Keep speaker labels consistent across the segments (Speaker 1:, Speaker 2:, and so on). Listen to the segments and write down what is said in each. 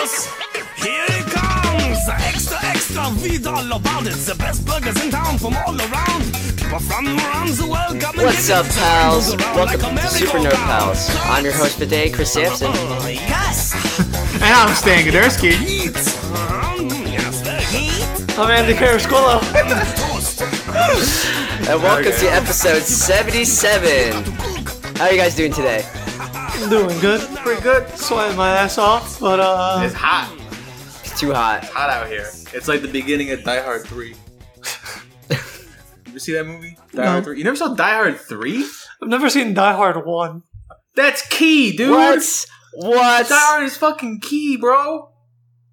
Speaker 1: Boss. Here it comes. Extra, extra, read all about it. The best burgers in town from all around. But from around the world, come and
Speaker 2: What's up, pals? Welcome
Speaker 1: like
Speaker 2: to Super Nerd. Pals. I'm your host for today, Chris Sampson.
Speaker 1: Yes.
Speaker 3: And I'm Stan Godersky.
Speaker 1: Heat. Mm, Yes.
Speaker 4: I'm Andy Carascola.
Speaker 2: And welcome to episode 77. How are you guys doing today?
Speaker 4: I'm doing good. Pretty good. Sweating my ass off, but uh,
Speaker 3: It's hot.
Speaker 2: It's too hot.
Speaker 3: It's hot out here. It's like the beginning of Die Hard 3. you see that movie? Die
Speaker 4: No.
Speaker 3: Hard 3? You never saw Die Hard 3?
Speaker 4: I've never seen Die Hard 1.
Speaker 3: That's key, dude.
Speaker 2: What? What?
Speaker 3: Die Hard is fucking key, bro.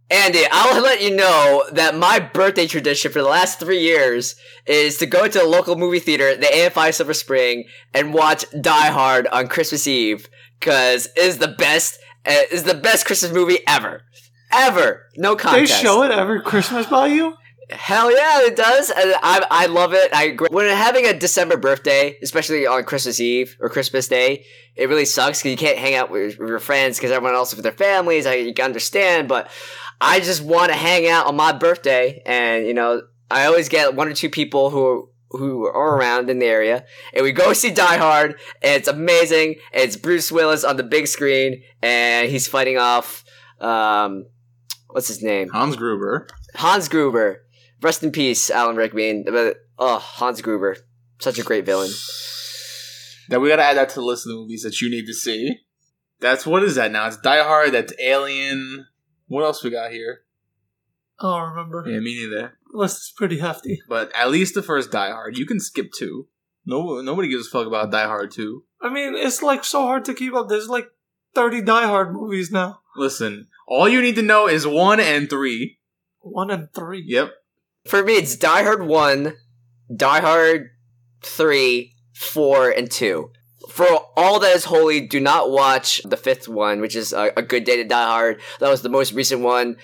Speaker 2: Andy, I'll let you know that my birthday tradition for the last three years is to go to a local movie theater, the AFI Silver Spring, and watch Die Hard on Christmas Eve, because is the best, uh, is the best Christmas movie ever, ever. No contest.
Speaker 4: They show it every Christmas by you?
Speaker 2: Hell yeah, it does. And I I love it. I agree. when having a December birthday, especially on Christmas Eve or Christmas Day, it really sucks because you can't hang out with, with your friends because everyone else is with their families. I you can understand, but I just want to hang out on my birthday, and you know, I always get one or two people who who are around in the area, and we go see Die Hard, and it's amazing. It's Bruce Willis on the big screen, and he's fighting off um, what's his name?
Speaker 3: Hans Gruber.
Speaker 2: Hans Gruber. Rest in peace, Alan Rickman. But oh, Hans Gruber, such a great villain.
Speaker 3: Now we gotta add that to the list of the movies that you need to see. That's what is that now? It's Die Hard. That's Alien. What else we got here?
Speaker 4: I don't remember.
Speaker 3: Yeah, me neither.
Speaker 4: The list is pretty hefty.
Speaker 3: But at least the first Die Hard. You can skip two. No, nobody gives a fuck about Die Hard two.
Speaker 4: I mean, it's like so hard to keep up. There's like 30 Die Hard movies now.
Speaker 3: Listen, all you need to know is one and three.
Speaker 4: One and three.
Speaker 3: Yep.
Speaker 2: For me, it's Die Hard one, Die Hard three, four, and two. For all that is holy, do not watch the fifth one, which is a, a good day to Die Hard. That was the most recent one.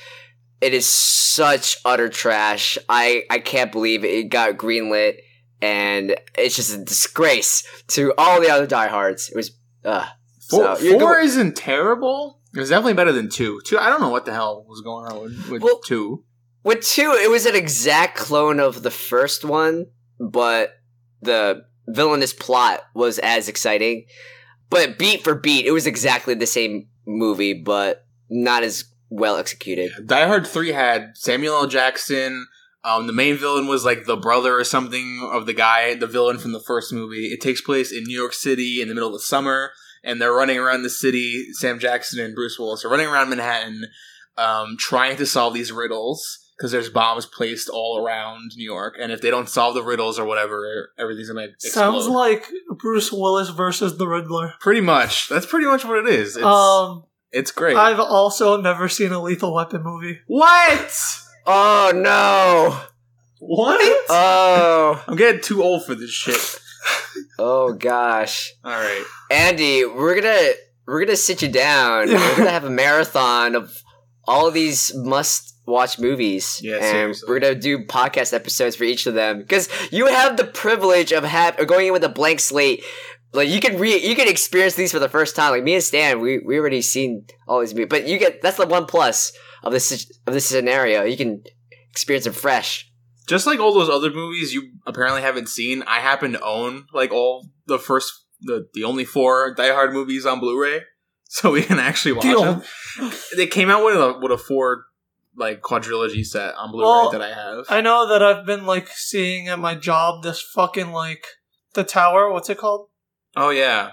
Speaker 2: It is such utter trash. I I can't believe it got greenlit, and it's just a disgrace to all the other diehards. It was uh.
Speaker 3: Four,
Speaker 2: So,
Speaker 3: four
Speaker 2: go-
Speaker 3: isn't terrible. It was definitely better than two. Two, I don't know what the hell was going on with, with
Speaker 2: Well-
Speaker 3: two.
Speaker 2: With two, it was an exact clone of the first one, but the villainous plot was as exciting. But beat for beat, it was exactly the same movie, but not as well executed.
Speaker 3: Die Hard three had Samuel L. Jackson. Um, the main villain was like the brother or something of the guy, the villain from the first movie. It takes place in New York City in the middle of the summer, and they're running around the city. Sam Jackson and Bruce Willis are running around Manhattan, um, trying to solve these riddles because there's bombs placed all around New York, and if they don't solve the riddles or whatever, everything's gonna explode.
Speaker 4: Sounds like Bruce Willis versus the Riddler.
Speaker 3: pretty much. That's pretty much what it is. It's,
Speaker 4: um,
Speaker 3: it's great.
Speaker 4: I've also never seen a Lethal Weapon movie.
Speaker 3: what?
Speaker 2: Oh no!
Speaker 3: What?
Speaker 2: Oh,
Speaker 3: I'm getting too old for this shit.
Speaker 2: oh gosh.
Speaker 3: All right.
Speaker 2: Andy, we're gonna we're gonna sit you down. we're gonna have a marathon of all of these must watch movies.
Speaker 3: Yeah,
Speaker 2: and
Speaker 3: seriously.
Speaker 2: we're gonna do podcast episodes for each of them because you have the privilege of have going in with a blank slate. Like you can re you can experience these for the first time. Like me and Stan, we we already seen all these movies, but you get that's the one plus of this of this scenario. You can experience them fresh.
Speaker 3: Just like all those other movies you apparently haven't seen, I happen to own like all the first, the the only four Die Hard movies on Blu-ray, so we can actually watch
Speaker 4: Deal.
Speaker 3: them. They came out with a with a four like quadrilogy set on Blu-ray
Speaker 4: Well,
Speaker 3: that I have.
Speaker 4: I know that I've been like seeing at my job this fucking like the tower. What's it called?
Speaker 3: Oh yeah,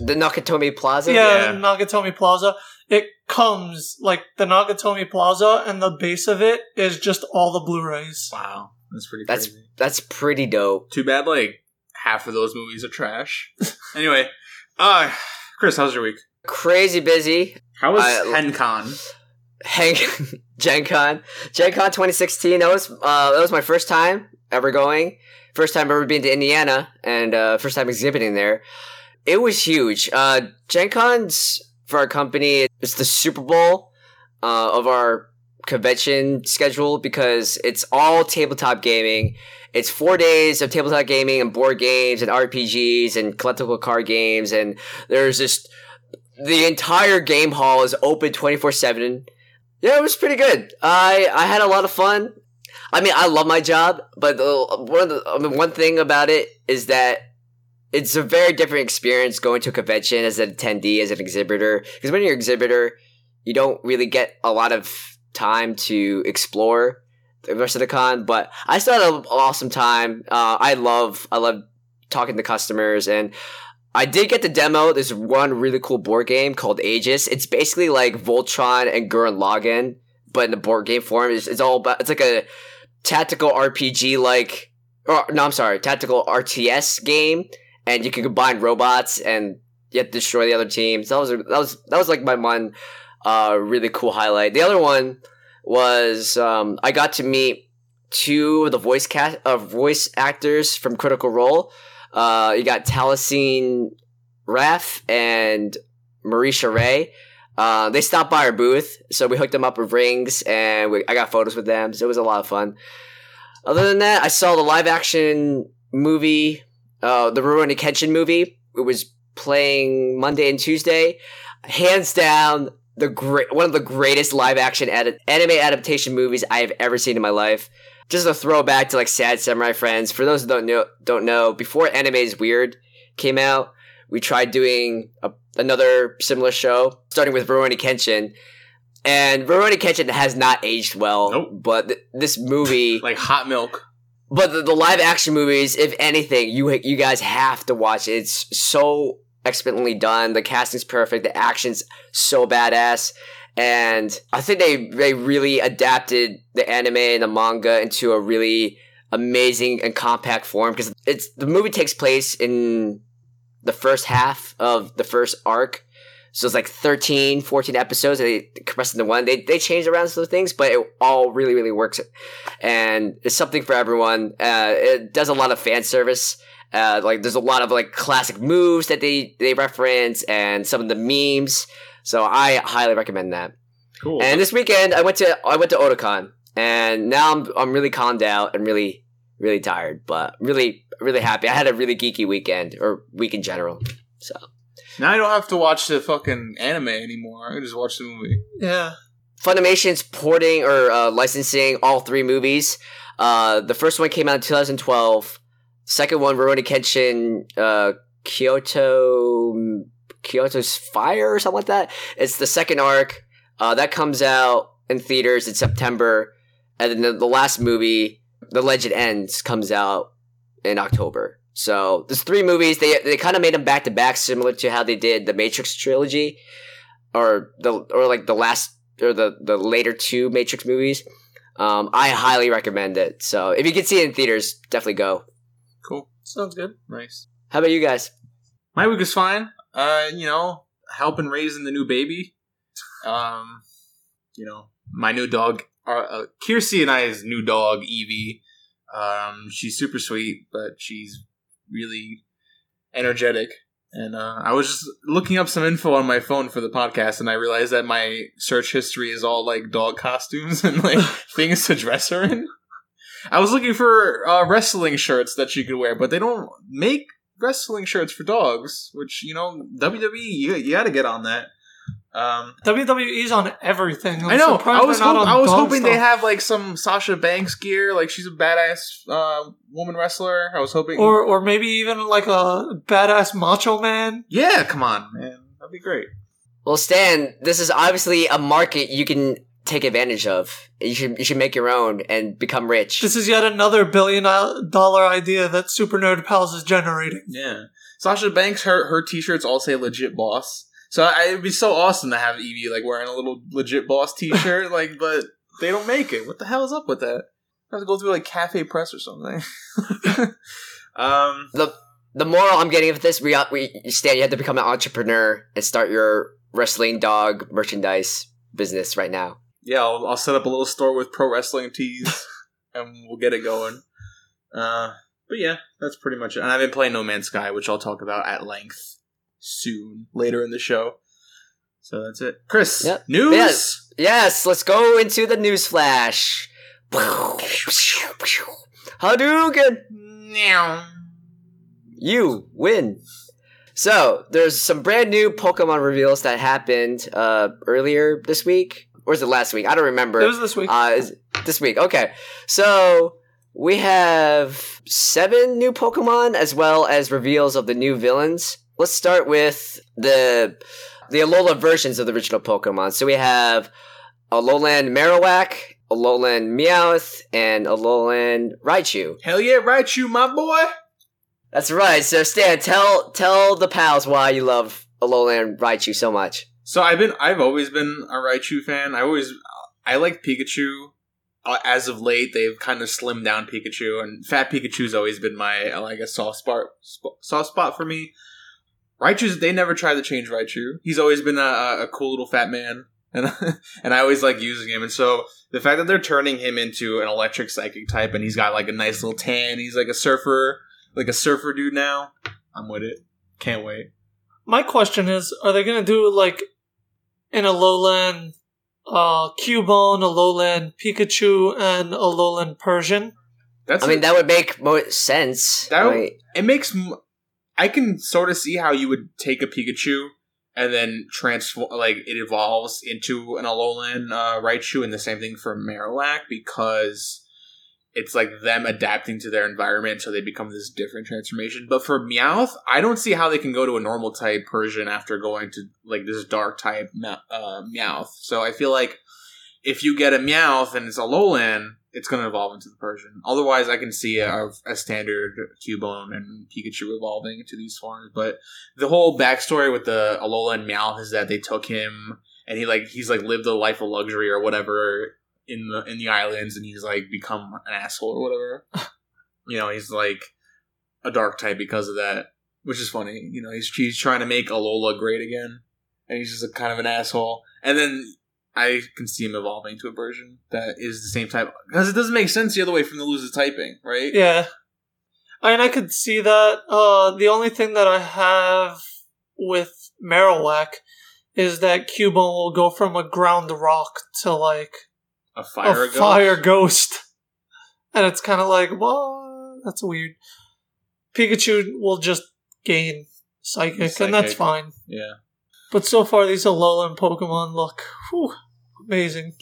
Speaker 2: The Nakatomi Plaza.
Speaker 4: yeah,
Speaker 3: yeah.
Speaker 4: Nakatomi Plaza. It comes like the Nakatomi Plaza, and the base of it is just all the Blu-rays.
Speaker 3: wow, that's pretty
Speaker 2: That's
Speaker 3: crazy.
Speaker 2: that's pretty dope.
Speaker 3: Too bad like half of those movies are trash. anyway, uh Chris, how's your week?
Speaker 2: Crazy busy.
Speaker 3: How was
Speaker 2: I-
Speaker 3: HenCon?
Speaker 2: Hang Gen Con. Gen Con 2016. That was uh that was my first time ever going. First time ever being to Indiana and uh first time exhibiting there. It was huge. Uh Gen Con's for our company it's the Super Bowl uh of our convention schedule because it's all tabletop gaming. It's four days of tabletop gaming and board games and RPGs and collectible card games and there's just the entire game hall is open 24 7 Yeah, it was pretty good. I I had a lot of fun. I mean, I love my job, but the, one of the I mean, one thing about it is that it's a very different experience going to a convention as an attendee, as an exhibitor. Because when you're an exhibitor, you don't really get a lot of time to explore the rest of the con. But I still had an awesome time. Uh, I love I love talking to customers and. I did get to demo. this one really cool board game called Aegis. It's basically like Voltron and Gurren Lagann, but in the board game form. It's, it's all about. It's like a tactical RPG, like. Or, no, I'm sorry, tactical RTS game, and you can combine robots and yet destroy the other teams. That was that was that was like my one uh, really cool highlight. The other one was um, I got to meet two of the voice cast uh, voice actors from Critical Role. Uh, you got Taliesin Jaffe and Marisha Ray. Uh, they stopped by our booth, so we hooked them up with rings, and we, I got photos with them. So it was a lot of fun. Other than that, I saw the live action movie, uh, the Rurouni Kenshin movie. It was playing Monday and Tuesday. Hands down, the great one of the greatest live action anime adaptation movies I have ever seen in my life. Just a throwback to like Sad Samurai Friends. For those who don't know, don't know, before Anime is Weird came out, we tried doing a, another similar show, starting with Rurouni Kenshin. And Rurouni Kenshin has not aged well,
Speaker 3: Nope.
Speaker 2: but th- this movie,
Speaker 3: Like hot milk.
Speaker 2: but the, the live action movies, if anything, you you guys have to watch it. It's so expertly done. The casting's perfect. The action's so badass. And I think they they really adapted the anime and the manga into a really amazing and compact form because it's the movie takes place in the first half of the first arc. So it's like 13, 14 episodes and they compressed into one. They they changed around some things, but it all really, really works. And it's something for everyone. Uh, it does a lot of fan service. Uh, like there's a lot of like classic moves that they they reference and some of the memes. So I highly recommend that.
Speaker 3: Cool.
Speaker 2: And this weekend I went to I went to Otakon and now I'm I'm really calmed out and really really tired, but really really happy. I had a really geeky weekend or week in general. So
Speaker 3: now I don't have to watch the fucking anime anymore. I can just watch the movie.
Speaker 4: Yeah.
Speaker 2: Funimation's porting or uh, licensing all three movies. Uh, the first one came out in 2012. Second one, Rurouni Kenshin, uh, Kyoto, Kyoto's Fire or something like that. It's the second arc. Uh, that comes out in theaters in September, and then the, the last movie, The Legend Ends, comes out in October. So there's three movies. They they kind of made them back to back, similar to how they did the Matrix trilogy, or the or like the last or the the later two Matrix movies. Um, I highly recommend it. So if you can see it in theaters, definitely go.
Speaker 3: Cool.
Speaker 4: Sounds good.
Speaker 3: Nice.
Speaker 2: How about you guys?
Speaker 3: My week is fine. Uh, you know, helping raising the new baby. Um, you know, my new dog, uh, uh, Kiersey and I's new dog, Evie. Um, she's super sweet, but she's really energetic. And uh, I was just looking up some info on my phone for the podcast, and I realized that my search history is all like dog costumes and like things to dress her in. I was looking for uh, wrestling shirts that she could wear, but they don't make wrestling shirts for dogs. Which you know, WWE, you, you got to get on that. Um,
Speaker 4: WWE's on everything. I'm
Speaker 3: I know. I was
Speaker 4: they're not
Speaker 3: hop-
Speaker 4: on
Speaker 3: I was
Speaker 4: dog
Speaker 3: hoping they have like some Sasha Banks gear, like she's a badass uh, woman wrestler. I was hoping,
Speaker 4: or or maybe even like a badass macho man.
Speaker 3: yeah, come on, man, that'd be great.
Speaker 2: Well, Stan, this is obviously a market you can take advantage of. You should you should make your own and become rich.
Speaker 4: This is yet another billion dollar idea that Super Nerd Pals is generating.
Speaker 3: Yeah, Sasha Banks, her her t-shirts all say "legit boss." So I, it'd be so awesome to have Evie like wearing a little legit boss T-shirt, like, but they don't make it. What the hell is up with that? I have to go through like Cafe Press or something. um,
Speaker 2: the the moral I'm getting of this, we we Stan, you have to become an entrepreneur and start your wrestling dog merchandise business right now.
Speaker 3: yeah, I'll, I'll set up a little store with pro wrestling tees, and we'll get it going. Uh, but yeah, that's pretty much it. And I've been playing No Man's Sky, which I'll talk about at length soon later in the show. So that's it, Chris.
Speaker 2: Yep.
Speaker 3: News.
Speaker 2: Yes. Yes, let's go into the news flash. Hadouken! You win. So, there's some brand new Pokemon reveals that happened uh, earlier this week, or is it last week? I don't remember.
Speaker 4: It was this week.
Speaker 2: Uh, is this week. Okay. So we have seven new Pokemon as well as reveals of the new villains. Let's start with the the Alola versions of the original Pokemon. So we have Alolan Marowak, Alolan Meowth, and Alolan Raichu.
Speaker 3: Hell yeah, Raichu, my boy.
Speaker 2: That's right. So Stan, tell tell the pals why you love Alolan Raichu so much.
Speaker 3: So I've been, I've always been a Raichu fan. I always, I like Pikachu. Uh, as of late, they've kind of slimmed down Pikachu, and Fat Pikachu's always been my, like, a soft spot, soft spot for me. Raichu's, they never tried to change Raichu. He's always been a, a a cool little fat man, and and I always like using him. And so the fact that they're turning him into an electric psychic type, and he's got like a nice little tan, he's like a surfer, like a surfer dude now. I'm with it. Can't wait.
Speaker 4: My question is, are they gonna do like an Alolan uh Cubone, Alolan Pikachu, and Alolan Persian?
Speaker 3: That's
Speaker 2: I mean, that would make more sense.
Speaker 3: That would-
Speaker 2: right?
Speaker 3: it makes m- I can sort of see how you would take a Pikachu and then transform like it evolves into an Alolan uh, Raichu, and the same thing for Marowak because it's like them adapting to their environment, so they become this different transformation. But for Meowth, I don't see how they can go to a normal type Persian after going to like this dark type uh, Meowth. So I feel like if you get a Meowth and it's Alolan, it's going to evolve into the Persian. Otherwise, I can see a, a standard Cubone and Pikachu evolving into these forms. But the whole backstory with the Alolan Meowth is that they took him and he like he's like lived a life of luxury or whatever in the in the islands, and he's like become an asshole or whatever. you know, he's like a dark type because of that, which is funny. You know, he's he's trying to make Alola great again, and he's just a kind of an asshole. And then I can see him evolving to a version that is the same type because it doesn't make sense the other way from the lose typing, right?
Speaker 4: Yeah. I mean, I could see that. Uh, the only thing that I have with Marowak is that Cubone will go from a ground rock to like
Speaker 3: A fire
Speaker 4: a
Speaker 3: ghost.
Speaker 4: fire ghost. And it's kind of like, well, that's weird. Pikachu will just gain psychic, and that's fine.
Speaker 3: Yeah.
Speaker 4: But so far, these Alolan Pokemon look whew, amazing.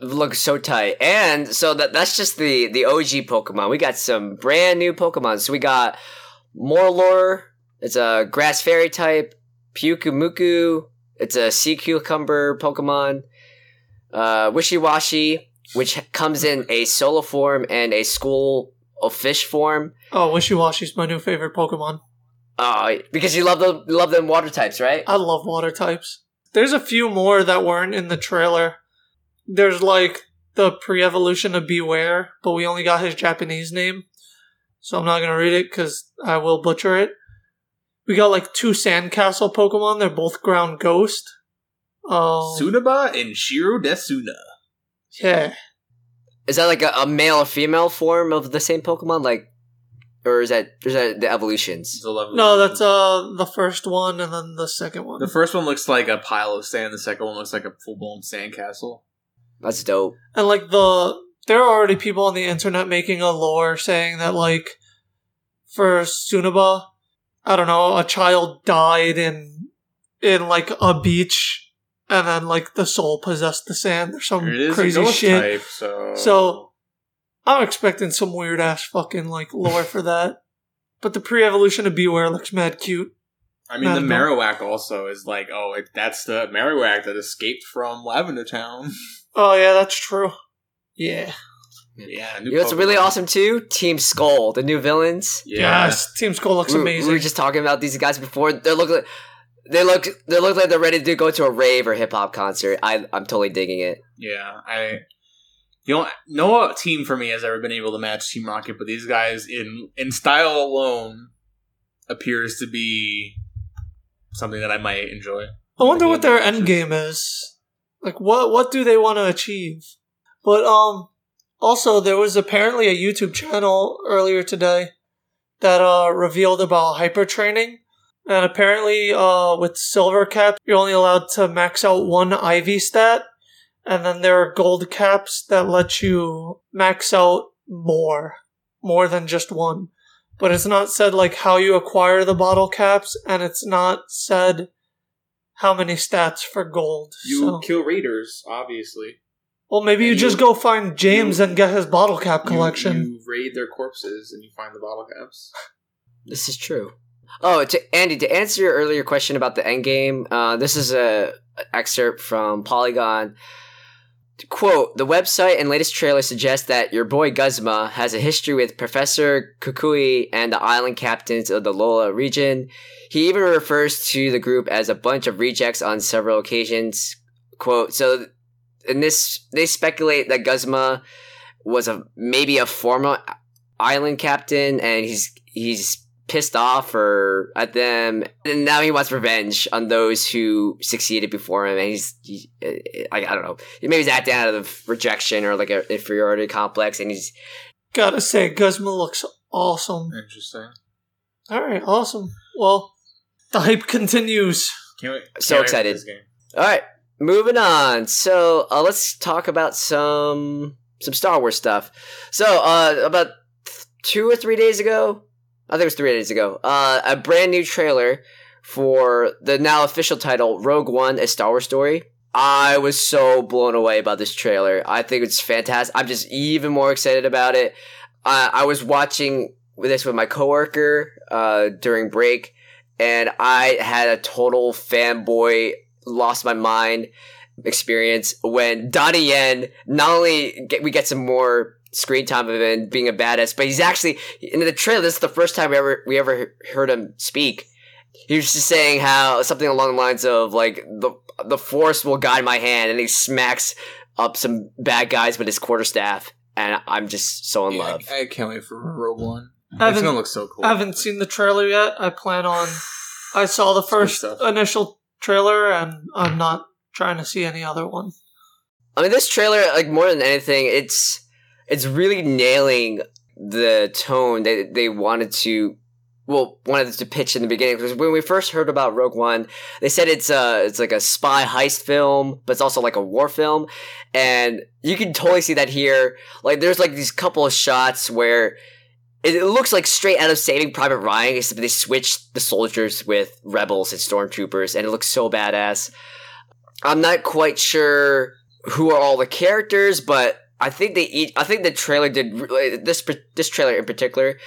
Speaker 2: look so tight. And so that that's just the the OG Pokemon. We got some brand new Pokemon. So we got Morelull. It's a grass fairy type. Pyukumuku. It's a sea cucumber Pokemon. Uh, Wishiwashi, which comes in a solo form and a school of fish form.
Speaker 4: Oh, Wishiwashi's my new favorite Pokemon.
Speaker 2: Uh, because you love them, love them water types, right?
Speaker 4: I love water types. There's a few more that weren't in the trailer. There's like the pre evolution of Bewear, but we only got his Japanese name. So I'm not going to read it because I will butcher it. We got like two Sandcastle Pokemon. They're both ground ghost. Oh,
Speaker 3: Sunaba and Shiro Desuna.
Speaker 4: yeah.
Speaker 2: Is that like a, a male or female form of the same Pokemon? Like, or is that is that the evolutions?
Speaker 3: It's a
Speaker 4: No, that's uh the first one and then the second one.
Speaker 3: The first one looks like a pile of sand. The second one looks like a full blown sandcastle.
Speaker 2: That's dope.
Speaker 4: And like the there are already people on the internet making a lore saying that like for Sunaba, I don't know, a child died in in like a beach and then like the soul possessed the sand or some
Speaker 3: It is
Speaker 4: crazy
Speaker 3: a ghost
Speaker 4: shit.
Speaker 3: type, so
Speaker 4: So- I'm expecting some weird ass fucking like lore for that. But the pre evolution of Bewear looks mad cute.
Speaker 3: I mean, the
Speaker 4: Not.
Speaker 3: Marowak also is like, oh, it, that's the Marowak that escaped from Lavender Town.
Speaker 4: Oh yeah, that's true. Yeah.
Speaker 3: yeah, new
Speaker 2: You know what's really awesome too? Team Skull, the new villains.
Speaker 3: Yeah,
Speaker 4: Yes. Team Skull looks
Speaker 2: we, we
Speaker 4: amazing.
Speaker 2: were just talking about these guys before. They look like they look they look like they're ready to go to a rave or hip hop concert. I I'm totally digging it.
Speaker 3: yeah. I you know, no team for me has ever been able to match Team Rocket, but these guys in in style alone appears to be something that I might enjoy.
Speaker 4: I wonder what their
Speaker 3: Matches.
Speaker 4: end game is. Like what what do they want to achieve? But um also there was apparently a YouTube channel earlier today that uh revealed about hyper training. And apparently uh with silver cap you're only allowed to max out one IV stat and then there are gold caps that let you max out more more than just one. But it's not said like how you acquire the bottle caps and it's not said how many stats for gold.
Speaker 3: You
Speaker 4: so.
Speaker 3: kill raiders, obviously.
Speaker 4: Well, maybe you,
Speaker 3: and
Speaker 4: just go find James
Speaker 3: you-
Speaker 4: and get his bottle cap collection.
Speaker 3: You, raid their corpses and you find the bottle caps.
Speaker 2: This is true. Oh, to Andy, to answer your earlier question about the endgame, uh, this is a excerpt from Polygon. Quote, the website and latest trailer suggest that your boy Guzma has a history with Professor Kukui and the island captains of the Alola region. He even refers to the group as a bunch of rejects on several occasions. Quote, so in this, they speculate that Guzma was a maybe a former island captain and he's he's pissed off or at them and now he wants revenge on those who succeeded before him and he's he, I, I don't know maybe he's acting out of rejection or like an inferiority complex and he's
Speaker 4: Gotta say, Guzma looks awesome.
Speaker 3: Interesting.
Speaker 4: All right, awesome. Well, the hype continues.
Speaker 3: Can't wait.
Speaker 2: So
Speaker 3: can't wait
Speaker 2: excited.
Speaker 3: this game.
Speaker 2: all right moving on so uh, let's talk about some some star wars stuff so uh about th- two or three days ago i think it was three days ago. Uh a brand new trailer for the now official title rogue one a star wars story. I was so blown away by this trailer. I think it's fantastic. I'm just even more excited about it. Uh, i was watching this with my coworker uh during break and i had a total fanboy lost my mind experience when Donnie Yen not only get, we get some more screen time of him being a badass, but he's actually in the trailer. This is the first time we ever we ever heard him speak. He was just saying how something along the lines of like the the force will guide my hand, and he smacks up some bad guys with his quarterstaff, and I'm just so in
Speaker 3: Yeah,
Speaker 2: love.
Speaker 3: I, I can't wait for Rogue One.
Speaker 4: I
Speaker 3: It's
Speaker 4: haven't,
Speaker 3: gonna look so cool.
Speaker 4: I haven't seen the trailer yet. I plan on. I saw the first initial trailer, and I'm not trying to see any other one.
Speaker 2: I mean, this trailer, like more than anything, it's it's really nailing the tone that they wanted to, well, wanted to pitch in the beginning. Because when we first heard about Rogue One, they said it's uh it's like a spy heist film, but it's also like a war film, and you can totally see that here. Like, there's like these couple of shots where. It it looks like straight out of Saving Private Ryan, except they switched the soldiers with rebels and stormtroopers, and it looks so badass. I'm not quite sure who are all the characters, but I think they each. I think the trailer did this. This trailer in particular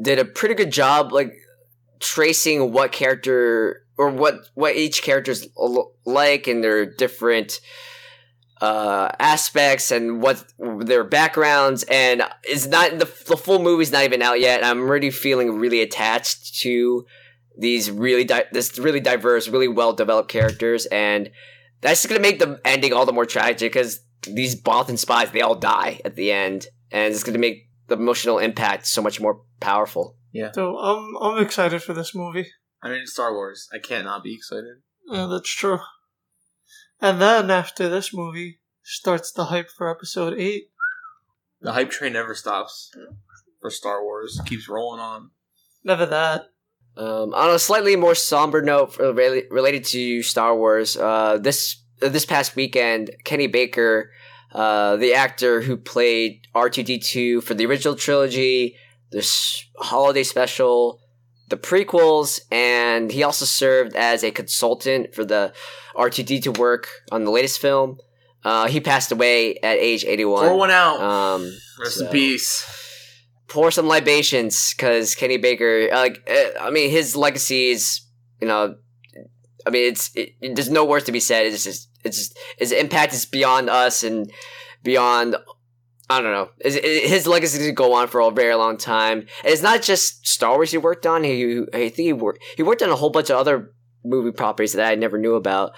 Speaker 2: did a pretty good job, like tracing what character or what what each character's like and their different uh aspects and what their backgrounds and it's not the, the full movie's not even out yet i'm already feeling really attached to these really di- this really diverse really well developed characters and that's going to make the ending all the more tragic because these Bothan spies they all die at the end and it's going to make the emotional impact so much more powerful Yeah.
Speaker 4: So I'm I'm excited for this movie.
Speaker 3: I mean, Star Wars. I can't not be excited.
Speaker 4: Yeah, that's true. And then after this movie starts the hype for episode eight.
Speaker 3: The hype train never stops for Star Wars. It keeps rolling on.
Speaker 4: Never that.
Speaker 2: Um, on a slightly more somber note related to Star Wars, uh, this this past weekend, Kenny Baker, uh, the actor who played R two D two for the original trilogy, this holiday special, the prequels, and he also served as a consultant for the R two D two work on the latest film. Uh, he passed away at age 81.
Speaker 3: Pour
Speaker 2: one.
Speaker 3: out.
Speaker 2: Um,
Speaker 3: Rest
Speaker 2: so-
Speaker 3: in peace.
Speaker 2: pour some libations because Kenny Baker, like, uh, I mean, his legacy is, you know, I mean, it's it, it- there's no words to be said. It's just, it's just his impact is beyond us and beyond. I don't know. His, legacy is going go on for a very long time. And it's not just Star Wars he worked on. He, I think he worked, he worked on a whole bunch of other movie properties that I never knew about.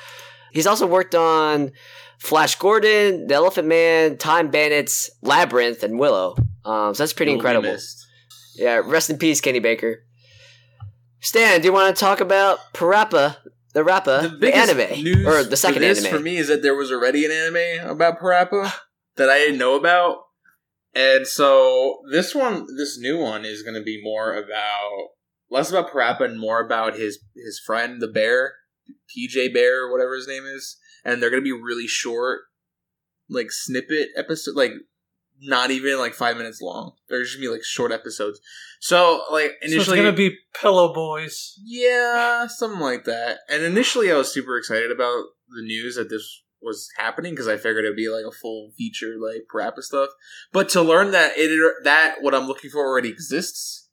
Speaker 2: He's also worked on Flash Gordon, The Elephant Man, Time Bandits, Labyrinth, and Willow. Um, so that's pretty incredible. Yeah, rest in peace, Kenny Baker. Stan, do you want to talk about Parappa, the Rappa, the, anime,
Speaker 3: news
Speaker 2: or the second
Speaker 3: for
Speaker 2: anime?
Speaker 3: for me is that there was already an anime about Parappa that I didn't know about, and so this one, this new one, is going to be more about less about Parappa and more about his his friend, the bear, PJ Bear, or whatever his name is, and they're going to be really short, like snippet episode, like not even like five minutes long. They're just gonna be like short episodes. So like
Speaker 4: So it's
Speaker 3: initially,
Speaker 4: gonna be Pillow Boys.
Speaker 3: yeah, something like that. And initially, I was super excited about the news that this was happening because I figured it'd be like a full feature like Parappa stuff. But to learn that it that what I'm looking for already exists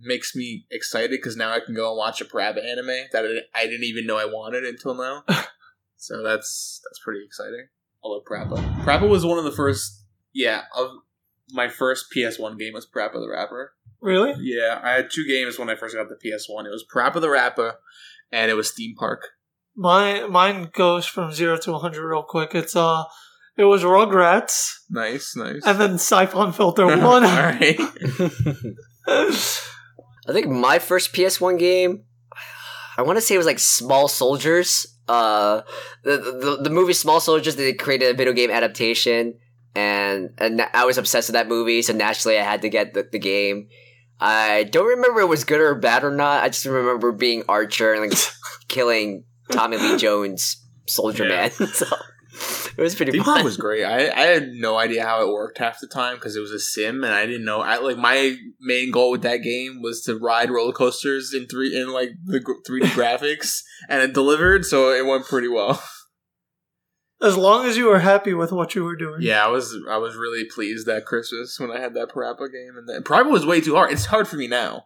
Speaker 3: makes me excited because now I can go and watch a Parappa anime that I- I didn't even know I wanted until now. so that's that's pretty exciting. I love Parappa. Parappa was one of the first, yeah, of my first PS1 game was Parappa the Rapper.
Speaker 4: Really?
Speaker 3: Yeah, I had two games when I first got the PS1. It was Parappa the Rapper, and it was Theme Park.
Speaker 4: My mine goes from zero to 100 real quick. It's uh, it was Rugrats
Speaker 3: Nice, nice.
Speaker 4: and then Siphon Filter One.
Speaker 3: right.
Speaker 2: I think my first PS1 game, I want to say it was like Small Soldiers. Uh, the, the the movie Small Soldiers. They created a video game adaptation, and and I was obsessed with that movie. So naturally, I had to get the, the game. I don't remember if it was good or bad or not. I just remember being Archer and like killing Tommy Lee Jones, Soldier
Speaker 3: Yeah.
Speaker 2: Man. so it was pretty.
Speaker 3: Park was great. I, I had no idea how it worked half the time because it was a sim, and I didn't know. I like my main goal with that game was to ride roller coasters in three in like the three D graphics, and it delivered, so it went pretty well.
Speaker 4: As long as you were happy with what you were doing.
Speaker 3: Yeah, I was I was really pleased that Christmas when I had that Parappa game, and then Parappa was way too hard. It's hard for me now.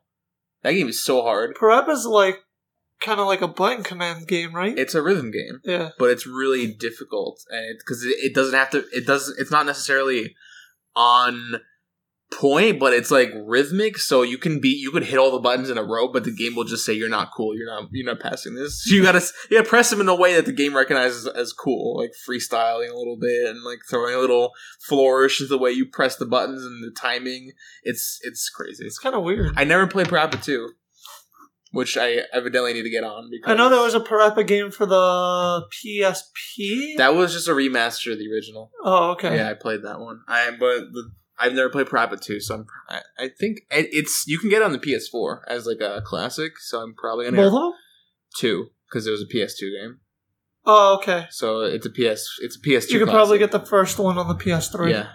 Speaker 3: That game is so hard.
Speaker 4: Parappa's like kind of like a button command game, right?
Speaker 3: It's a rhythm game.
Speaker 4: yeah.
Speaker 3: but it's really difficult and because it, it doesn't have to it does it's not necessarily on point but it's like rhythmic so you can be you could hit all the buttons in a row but the game will just say you're not cool you're not you're not passing this you gotta you gotta press them in a way that the game recognizes as cool like freestyling a little bit and like throwing a little flourish is the way you press the buttons and the timing it's it's crazy
Speaker 4: It's kind of weird.
Speaker 3: i never played Parappa 2 which i evidently need to get on because
Speaker 4: I know there was a Parappa game for the PSP.
Speaker 3: that was just a remaster of the original
Speaker 4: oh, okay.
Speaker 3: Yeah, I played that one. I but the, I've never played Parappa 2, so I'm, I, I think it- it's you can get it on the PS4 as like a classic. So I'm probably gonna
Speaker 4: Both of them?
Speaker 3: two because it was a PS2 game.
Speaker 4: Oh, okay.
Speaker 3: So it's a PS. It's a PS2.
Speaker 4: You could probably get the first one on the PS3.
Speaker 3: Yeah.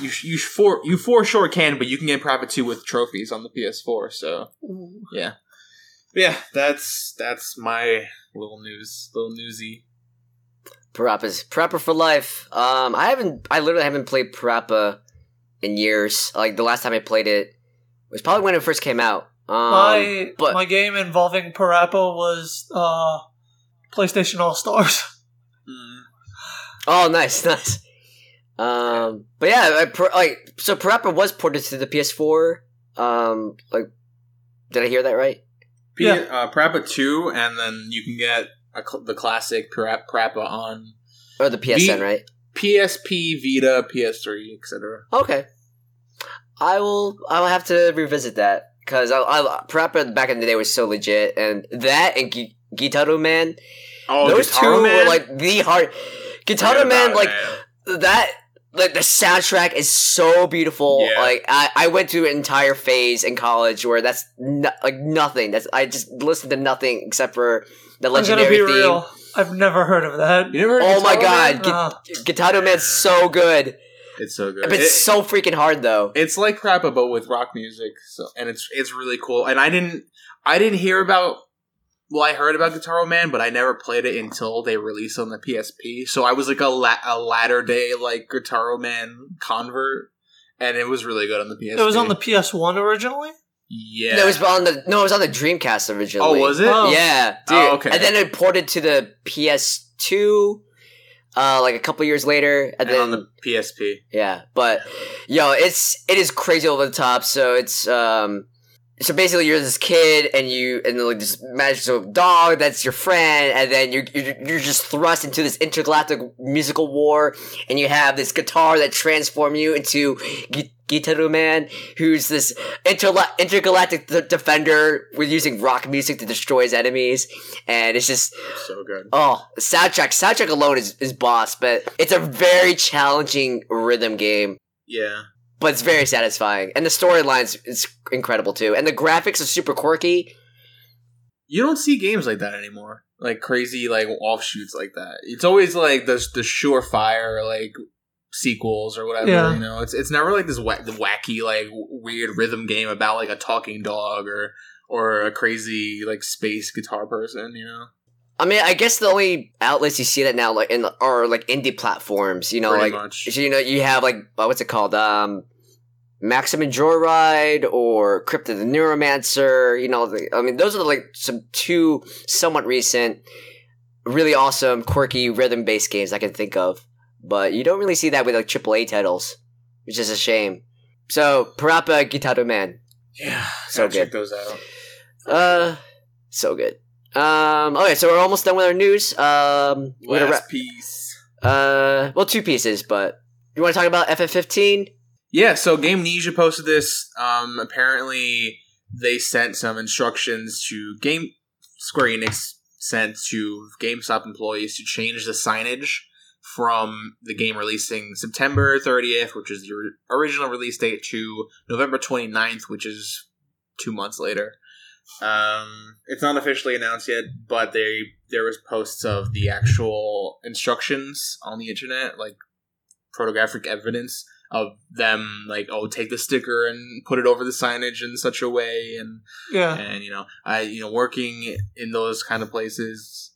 Speaker 3: You sh- you sh- for you for sure can, but you can get Parappa 2 with trophies on the PS4. So
Speaker 4: Ooh.
Speaker 3: yeah, yeah. That's that's my little news, little newsy.
Speaker 2: Parappa's Parappa for life. Um, I haven't. I literally haven't played Parappa in years. Like the last time I played it was probably when it first came out. Um,
Speaker 4: my
Speaker 2: but
Speaker 4: my game involving Parappa was uh, PlayStation All Stars.
Speaker 3: Mm.
Speaker 2: oh, nice, nice. Um, but yeah, I, like so, Parappa was ported to the PS4. Um, like, did I hear that right?
Speaker 3: P-
Speaker 4: Yeah.
Speaker 3: uh, Parappa 2, and then you can get a cl- the classic Parappa Parappa on
Speaker 2: Or the PSN,
Speaker 3: The-
Speaker 2: right?
Speaker 3: PSP, Vita, PS3, etc.
Speaker 2: Okay. I will. I will have to revisit that because I, I Parappa back in the day was so legit, and that and Gi- Gitaroo Man,
Speaker 3: Oh,
Speaker 2: those two were like the hard. Gitaroo Man, like that like the soundtrack is so beautiful
Speaker 3: Yeah.
Speaker 2: like I, I went through an entire phase in college where that's no, like nothing that's i just listened to nothing except for the
Speaker 4: I'm gonna
Speaker 2: legendary
Speaker 4: be
Speaker 2: theme
Speaker 4: real. I've never heard of that.
Speaker 3: You never heard
Speaker 2: oh
Speaker 3: of
Speaker 2: my
Speaker 3: Guitar Man?
Speaker 2: god
Speaker 4: Uh,
Speaker 2: Gu- guitar man's so good
Speaker 3: It's so good.
Speaker 2: but it's
Speaker 3: It-
Speaker 2: so freaking hard though
Speaker 3: it's like Parappa, but with rock music. So, and it's it's really cool. And I didn't I didn't hear about. Well, I heard about Guitar Man, but I never played it until they released on the PSP. So I was like a la- a latter day like Guitar Man convert, and it was really good on the PSP.
Speaker 4: it was on the PS1 originally.
Speaker 3: Yeah.
Speaker 2: no, it was on the no it was on the dreamcast originally.
Speaker 3: oh, was it?
Speaker 4: Oh.
Speaker 2: yeah dude
Speaker 3: Oh, okay.
Speaker 2: and then it ported to the ps2 uh like a couple years later and,
Speaker 3: And
Speaker 2: then
Speaker 3: on the PSP.
Speaker 2: Yeah, but yo, it's it is crazy over the top. So it's um, so basically you're this kid and you and like this magical dog that's your friend, and then you're you're, you're just thrust into this intergalactic musical war, and you have this guitar that transforms you into. Gi- Gitaroo Man, who's this interla- intergalactic d- defender with using rock music to destroy his enemies, and it's just
Speaker 3: So good.
Speaker 2: Oh, the soundtrack. Soundtrack alone is, is boss, but it's a very challenging rhythm game.
Speaker 3: Yeah.
Speaker 2: But it's very satisfying. And the storylines is incredible too. And the graphics are super quirky.
Speaker 3: You don't see games like that anymore. Like crazy, like offshoots like that. It's always like the the surefire, like sequels or whatever.
Speaker 4: Yeah.
Speaker 3: You know, it's it's never like this wa- wacky like weird rhythm game about like a talking dog or or a crazy like space guitar person. You know,
Speaker 2: I mean, I guess the only outlets you see that now, like in are like indie platforms. You know,
Speaker 3: Pretty
Speaker 2: like
Speaker 3: much.
Speaker 2: you know, you have like uh, what's it called, um, Maximum Joyride or Crypt of the NecroDancer. You know, the, I mean, those are like some two somewhat recent, really awesome, quirky rhythm based games I can think of. But you don't really see that with like AAA titles, which is a shame. So, Parappa Guitar Man,
Speaker 3: yeah,
Speaker 2: So
Speaker 3: gotta check
Speaker 2: good.
Speaker 3: those out.
Speaker 2: uh, so good. Um, okay, so we're almost done with our news. Um,
Speaker 3: Last
Speaker 2: wrap-
Speaker 3: piece.
Speaker 2: Uh, well, two pieces, but you want to talk about FF15?
Speaker 3: Yeah, so Game posted this. Um, apparently, they sent some instructions to Game Square Enix sent to GameStop employees to change the signage from the game releasing September 30th, which is the original release date, to November 29th, which is two months later. Um, it's not officially announced yet, but they there was posts of the actual instructions on the internet, like photographic evidence of them like oh take the sticker and put it over the signage in such a way and
Speaker 4: Yeah.
Speaker 3: and you know i you know working in those kind of places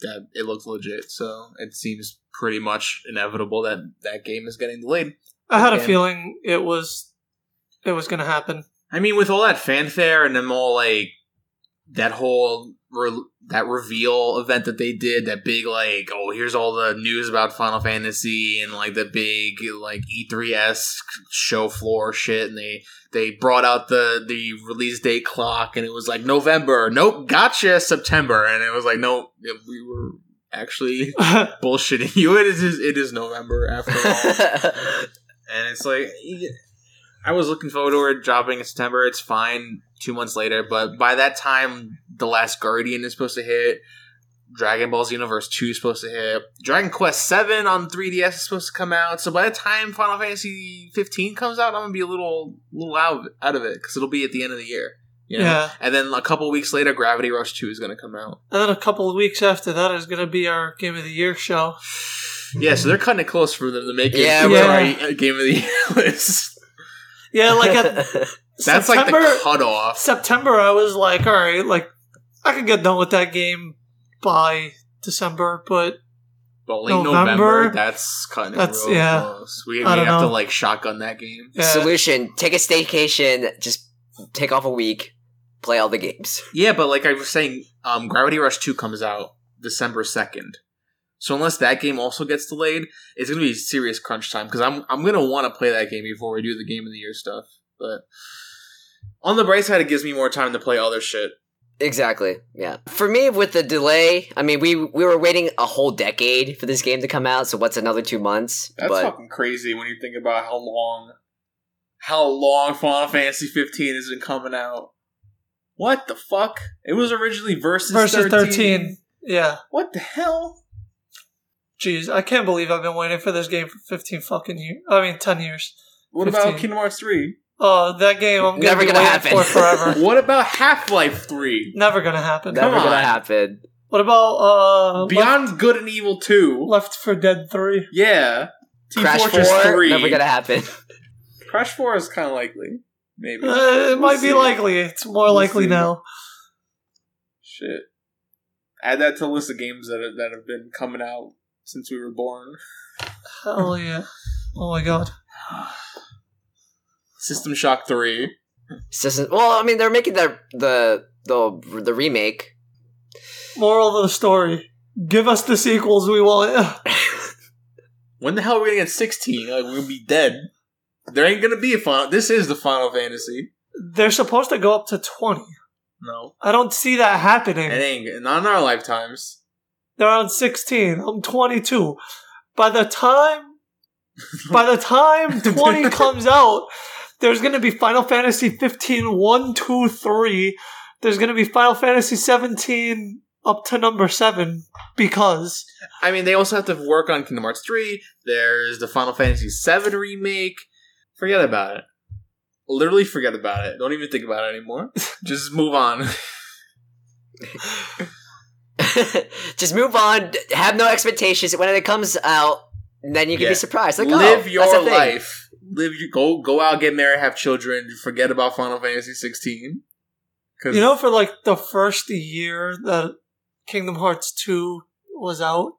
Speaker 3: that it looks legit. So it seems pretty much inevitable that that game is getting delayed.
Speaker 4: I had a feeling it was it was gonna happen.
Speaker 3: i mean with all that fanfare and them all like that whole re- that reveal event that they did that big like oh here's all the news about final fantasy and like the big like e3s show floor shit. And they they brought out the the release date clock and it was like november. Nope gotcha september. And it was like no we were actually bullshitting you. It is it is november after all. And it's like I was looking forward to it dropping in September. It's fine two months later, but by that time, The Last Guardian is supposed to hit. Dragon Ball Xenoverse 2 is supposed to hit. Dragon Quest 7 on 3DS is supposed to come out. So by the time Final Fantasy 15 comes out, I'm going to be a little little out, out of it because it'll be at the end of the year. You know?
Speaker 4: Yeah.
Speaker 3: And then a couple weeks later, Gravity Rush 2 is going to come out.
Speaker 4: And then a couple of weeks after that is gonna be our game of the year show.
Speaker 3: Yeah, so they're cutting it close for them to make it
Speaker 2: Yeah,
Speaker 3: to
Speaker 4: we're-
Speaker 3: our Game of the Year list.
Speaker 4: Yeah, like at
Speaker 3: That's like
Speaker 4: September,
Speaker 3: the cutoff.
Speaker 4: September, I was like, all right, like I could get done with that game by December, but
Speaker 3: But late
Speaker 4: November?
Speaker 3: November, that's kind of
Speaker 4: That's-
Speaker 3: real
Speaker 4: yeah.
Speaker 3: close. We, we
Speaker 4: I
Speaker 3: have
Speaker 4: don't
Speaker 3: to
Speaker 4: know.
Speaker 3: like shotgun that game.
Speaker 4: yeah,
Speaker 2: Solution: Take a staycation. Just take off a week. Play all the games.
Speaker 3: Yeah, but like I was saying, um, Gravity Rush Two comes out December second. So unless that game also gets delayed, it's gonna be serious crunch time because I'm I'm gonna want to play that game before we do the Game of the Year stuff. But on the bright side, it gives me more time to play other shit.
Speaker 2: Exactly. Yeah. For me, with the delay, I mean, we we were waiting a whole decade for this game to come out. So what's another two months?
Speaker 3: That's
Speaker 2: but
Speaker 3: fucking crazy when you think about how long, how long Final Fantasy 15 has been coming out. What the fuck? It was originally versus
Speaker 4: versus
Speaker 3: 13.
Speaker 4: 13. Yeah.
Speaker 3: What the hell?
Speaker 4: Jeez, I can't believe I've been waiting for this game for 15 fucking years. I mean, 10 years.
Speaker 3: What
Speaker 4: 15.
Speaker 3: about Kingdom Hearts 3?
Speaker 4: Oh, that game I'm
Speaker 2: Never
Speaker 4: gonna be
Speaker 2: gonna happen.
Speaker 4: for forever.
Speaker 3: What about Half Life 3?
Speaker 4: Never gonna happen.
Speaker 2: never
Speaker 3: Come
Speaker 2: gonna
Speaker 3: on.
Speaker 2: happen.
Speaker 4: What about uh
Speaker 3: Beyond Good and Evil 2?
Speaker 4: Left, Left for Dead 3?
Speaker 3: Yeah. Team
Speaker 2: Crash
Speaker 3: Fortress
Speaker 2: Four.
Speaker 3: 3.
Speaker 2: Never gonna happen.
Speaker 3: Crash 4 is kind of likely. Maybe.
Speaker 4: Uh, it might be likely. It's more
Speaker 3: We'll
Speaker 4: likely
Speaker 3: see.
Speaker 4: now.
Speaker 3: Shit. Add that to the list of games that, that have been coming out since we were born.
Speaker 4: Hell yeah. Oh my god.
Speaker 3: System Shock 3.
Speaker 2: System- well, I mean, they're making the the the the remake.
Speaker 4: Moral of the story. Give us the sequels we want.
Speaker 3: When the hell are we gonna get 16? Like, we'll be dead. There ain't gonna be a final. This is the Final Fantasy.
Speaker 4: They're supposed to go up to 20.
Speaker 3: No.
Speaker 4: I don't see that happening.
Speaker 3: It ain't. Not in our lifetimes.
Speaker 4: They're on 16. I'm 22. By the time by the time 20 comes out, there's going to be Final Fantasy 15 1 2 3. There's going to be Final Fantasy 17 up to number 7 because
Speaker 3: I mean, they also have to work on Kingdom Hearts 3. There's the Final Fantasy 7 remake. Forget about it. Literally forget about it. Don't even think about it anymore. Just move on.
Speaker 2: Just move on. Have no expectations. When it comes out, then you can
Speaker 3: Yeah.
Speaker 2: be surprised. Like,
Speaker 3: live
Speaker 2: oh, that's a
Speaker 3: your
Speaker 2: thing.
Speaker 3: life. Live your go go out, get married, have children. Forget about Final Fantasy 16. Because
Speaker 4: You know, for like the first year that Kingdom Hearts 2 was out,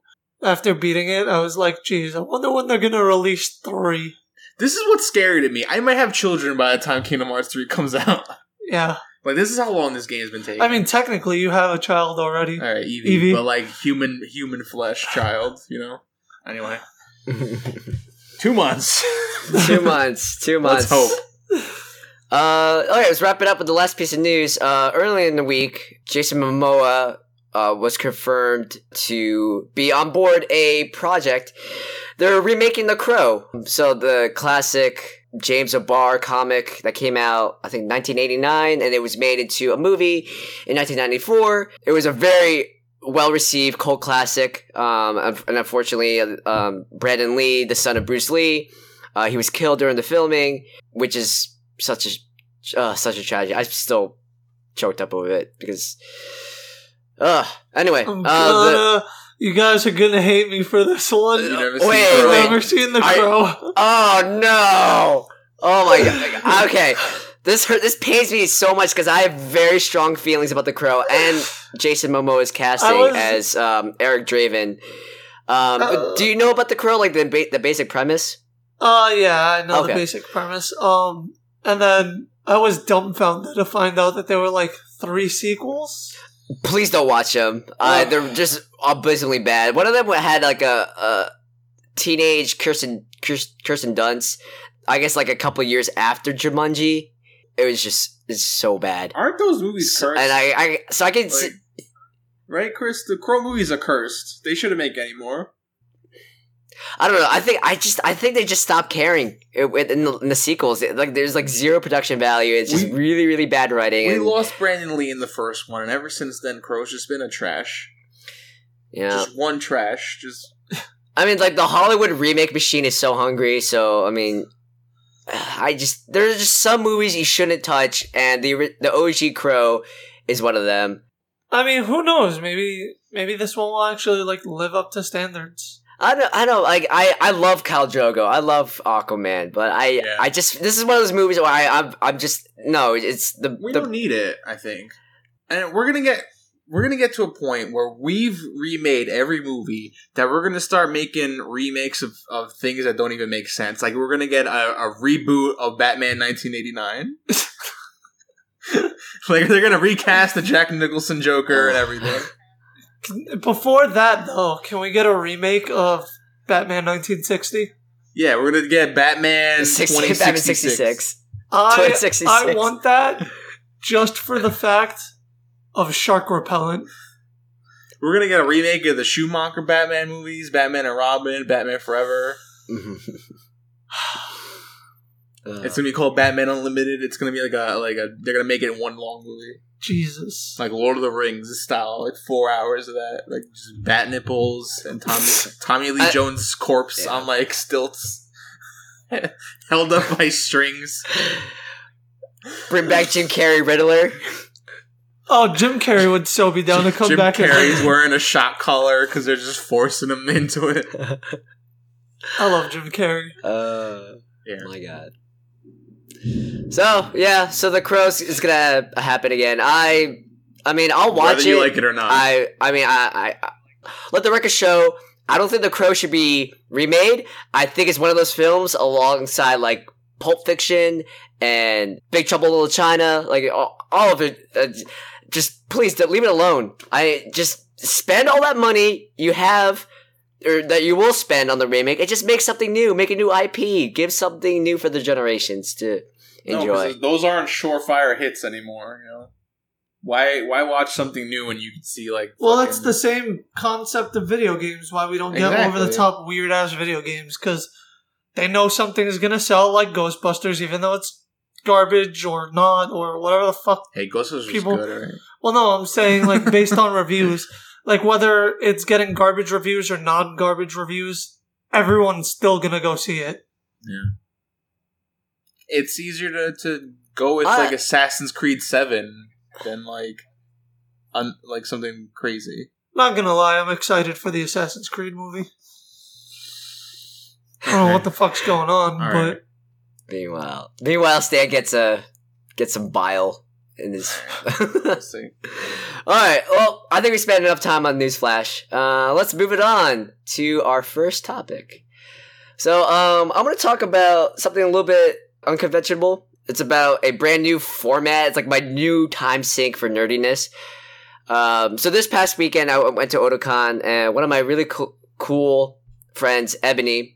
Speaker 4: after beating it, I was like, geez, I wonder when they're gonna release 3.
Speaker 3: this is what's scary to me. I might have children by the time Kingdom Hearts 3 comes out.
Speaker 4: Yeah.
Speaker 3: Like this is how long this game's been taking.
Speaker 4: I mean, technically, you have a child already.
Speaker 3: all right, Evie,
Speaker 4: Evie.
Speaker 3: but like human human flesh child, you know. Anyway, two months.
Speaker 2: two months. Two months.
Speaker 3: Let's hope.
Speaker 2: Uh, all right, let's wrap it up with the last piece of news. Uh, early in the week, Jason Momoa uh, was confirmed to be on board a project. They're remaking The Crow. So the classic James O'Barr comic that came out, I think, 1989, and it was made into a movie in 1994. It was a very well received cult classic. Um, and unfortunately, um, Brandon Lee, the son of Bruce Lee, uh, he was killed during the filming, which is such a uh, such a tragedy. I'm still choked up over it because. Uh, anyway,
Speaker 4: I'm
Speaker 2: uh, the,
Speaker 4: you guys are gonna hate me for this one.
Speaker 3: You never
Speaker 2: Wait,
Speaker 3: seen
Speaker 4: I've
Speaker 3: Crow?
Speaker 4: never seen The
Speaker 3: I-
Speaker 4: Crow.
Speaker 2: oh no! Oh my god! Okay, this hurt. This pains me so much because I have very strong feelings about the Crow and Jason Momoa's casting
Speaker 4: was-
Speaker 2: as um, Eric Draven. Um,
Speaker 4: Uh,
Speaker 2: do you know about the Crow? Like the ba- the basic premise?
Speaker 4: Uh, yeah, I know
Speaker 2: Okay.
Speaker 4: the basic premise. Um, and then I was dumbfounded to find out that there were like three sequels.
Speaker 2: Please don't watch them. Uh, they're just abysmally bad. One of them had like a, a teenage Kirsten Kirsten, Dunst. I guess like a couple years after Jumanji. It was just it's so bad.
Speaker 3: Aren't those movies
Speaker 2: So-
Speaker 3: cursed?
Speaker 2: and I, I so I can
Speaker 3: Like,
Speaker 2: see,
Speaker 3: right, Chris? The Crow movies are cursed. They shouldn't make any more.
Speaker 2: I don't know. I think I just I think they just stopped caring it- it- in the, in the sequels. It- like there's like zero production value. It's just
Speaker 3: We-
Speaker 2: really really bad writing.
Speaker 3: We
Speaker 2: and,
Speaker 3: lost Brandon Lee in the first one, and ever since then, Crow's just been a trash.
Speaker 2: yeah.
Speaker 3: Just one trash. Just
Speaker 2: I mean, like the Hollywood remake machine is so hungry. So I mean, I just there's just some movies you shouldn't touch, and the the OG Crow is one of them.
Speaker 4: I mean, who knows? Maybe maybe this one will actually like live up to standards.
Speaker 2: I know, I know. Like I, I love Khal Drogo. I love Aquaman, but I,
Speaker 3: Yeah.
Speaker 2: I just this is one of those movies where I, I'm, I'm just no. It's the,
Speaker 3: we
Speaker 2: the
Speaker 3: don't need it. I think, and we're gonna get we're gonna get to a point where we've remade every movie that we're gonna start making remakes of, of things that don't even make sense. Like we're gonna get a, a reboot of Batman 1989. like they're gonna recast the Jack Nicholson Joker and everything.
Speaker 4: Can- Before that, though, can we get a remake of Batman 1960?
Speaker 3: Yeah, we're gonna get Batman
Speaker 2: 60,
Speaker 3: 2066.
Speaker 2: Batman sixty six.
Speaker 4: I
Speaker 2: 2066.
Speaker 4: I want that just for the fact of shark repellent.
Speaker 3: We're gonna get a remake of the Schumacher Batman movies, Batman and Robin, Batman Forever. It's gonna be called Batman Unlimited. It's gonna be like a like a. They're gonna make it in one long movie,
Speaker 4: Jesus.
Speaker 3: like Lord of the Rings style, like four hours of that, like just bat nipples and Tommy Tommy Lee
Speaker 2: I-
Speaker 3: Jones' corpse
Speaker 2: Yeah.
Speaker 3: on like stilts, held up by strings.
Speaker 2: Bring back Jim Carrey Riddler.
Speaker 4: Oh, Jim Carrey would so be down to come
Speaker 3: Jim
Speaker 4: back. and-
Speaker 3: Carrey's wearing a shot collar because they're just forcing him into it.
Speaker 4: I love Jim Carrey.
Speaker 2: Uh,
Speaker 3: Yeah.
Speaker 2: my god. So yeah, so the crows is gonna happen again. I, I mean, I'll watch
Speaker 3: Whether
Speaker 2: it.
Speaker 3: you like it or not.
Speaker 2: I, I mean, I, I, I, let the record show. I don't think the crow should be remade. I think it's one of those films alongside like Pulp Fiction and Big Trouble in Little China, like all, all of it. Uh, just please leave it alone. I just spend all that money you have or that you will spend on the remake It just makes something new, make a new IP, give something new for the generations to
Speaker 3: No, those aren't surefire hits anymore. You know, why why watch something new when you can see like?
Speaker 4: Well, that's the same concept of video games. Why we don't get over the top weird ass video games because they know something is gonna sell, like Ghostbusters, even though it's garbage or not or whatever the fuck.
Speaker 3: Hey, Ghostbusters was
Speaker 4: people-
Speaker 3: good, right?
Speaker 4: Well, no, I'm saying like based on reviews, like whether it's getting garbage reviews or non garbage reviews, everyone's still gonna go see it. Yeah.
Speaker 3: It's easier to, to go with
Speaker 2: I-
Speaker 3: like Assassin's Creed Seven than like un, like something crazy.
Speaker 4: Not gonna lie, I'm excited for the Assassin's Creed movie. I don't know what the fuck's going on,
Speaker 3: All
Speaker 4: but
Speaker 3: right.
Speaker 2: Meanwhile, meanwhile, Stan gets a gets some bile in his.
Speaker 3: Let's see.
Speaker 2: All right. Well, I think we spent enough time on Newsflash. Uh, let's move it on to our first topic. So, um, I'm going to talk about something a little bit unconventional. It's about a brand new format. It's like my new time sink for nerdiness. Um, so this past weekend, I went to Otakon, and one of my really co- cool friends, Ebony,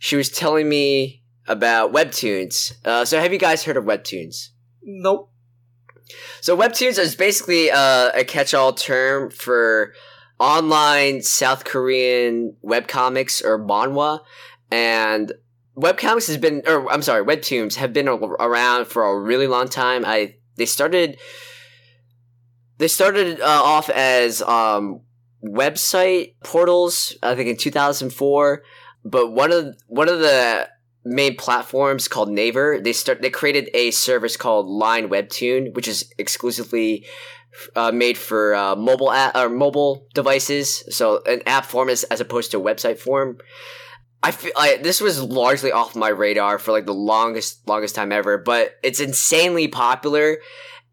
Speaker 2: she was telling me about webtoons. Uh, so have you guys heard of webtoons?
Speaker 4: nope.
Speaker 2: So webtoons is basically uh, a catch-all term for online South Korean webcomics or manhwa, and webcomics has been, or I'm sorry, webtoons have been around for a really long time. I they started they started uh, off as um, website portals, I think in 2004. But one of one of the main platforms called Naver, they start they created a service called Line Webtoon, which is exclusively uh, made for uh, mobile app, or mobile devices, so an app form as, as opposed to a website form. I feel this was largely off my radar for like the longest longest time ever, but it's insanely popular,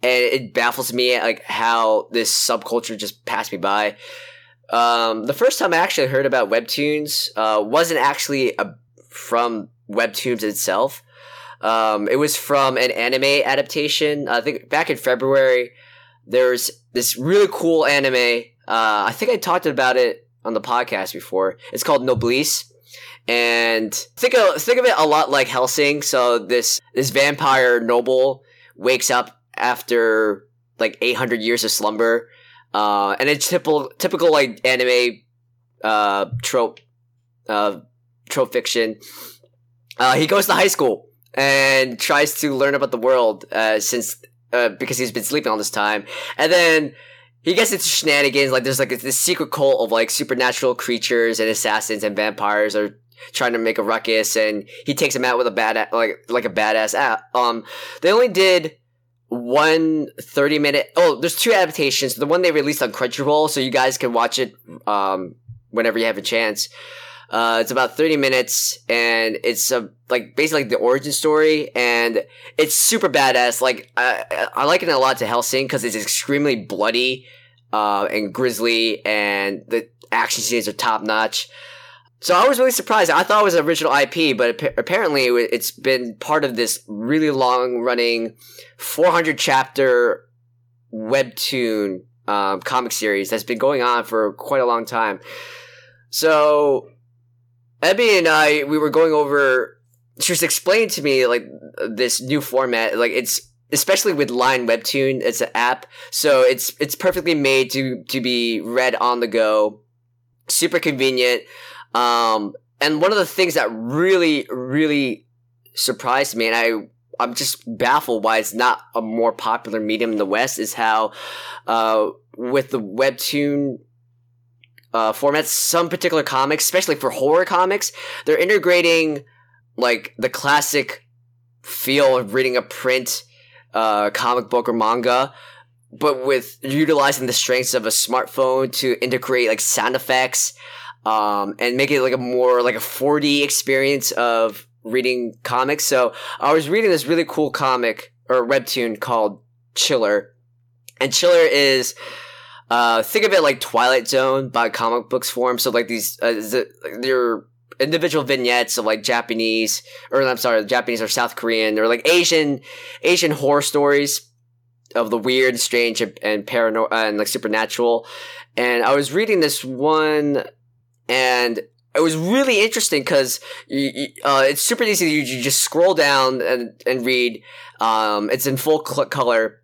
Speaker 2: and it baffles me like how this subculture just passed me by. Um, the first time I actually heard about webtoons uh, wasn't actually a, from webtoons itself. Um, it was from an anime adaptation. I think back in February, there's this really cool anime. Uh, I think I talked about it on the podcast before. It's called Noblesse, and think of think of it a lot like Hellsing. So this this vampire noble wakes up after like 800 years of slumber, uh, and it's typical typical like anime uh, trope uh, trope fiction. Uh, he goes to high school and tries to learn about the world uh, since uh, because he's been sleeping all this time, and then he gets into shenanigans. Like there's like this secret cult of like supernatural creatures and assassins and vampires are trying to make a ruckus, and he takes them out with a bad like like a badass app. Um, they only did one 30 minute oh there's two adaptations the one they released on crunchyroll so you guys can watch it um whenever you have a chance uh it's about 30 minutes and it's a like basically the origin story and it's super badass like i i liken it a lot to Hellsing because it's extremely bloody uh and grisly and the action scenes are top notch so I was really surprised. I thought it was an original IP, but apparently it's been part of this really long running 400 chapter webtoon um, comic series that's been going on for quite a long time. So Ebby and I, we were going over. She was explaining to me like this new format. Like it's especially with Line Webtoon, it's an app, so it's it's perfectly made to to be read on the go. Super convenient. Um, and one of the things that really, really surprised me, and I, I'm just baffled why it's not a more popular medium in the West, is how, uh, with the webtoon uh, formats, some particular comics, especially for horror comics, they're integrating like the classic feel of reading a print uh, comic book or manga, but with utilizing the strengths of a smartphone to integrate like sound effects um, and make it like a more like a 4D experience of reading comics. So I was reading this really cool comic or webtoon called Chiller, and Chiller is uh, think of it like Twilight Zone by comic books form. So like these, uh, they're individual vignettes of like Japanese, or I'm sorry, Japanese or South Korean or like Asian, Asian horror stories of the weird, strange, and, and paranormal and like supernatural. And I was reading this one, and it was really interesting because uh, it's super easy. You, you just scroll down and, and read. Um, it's in full color,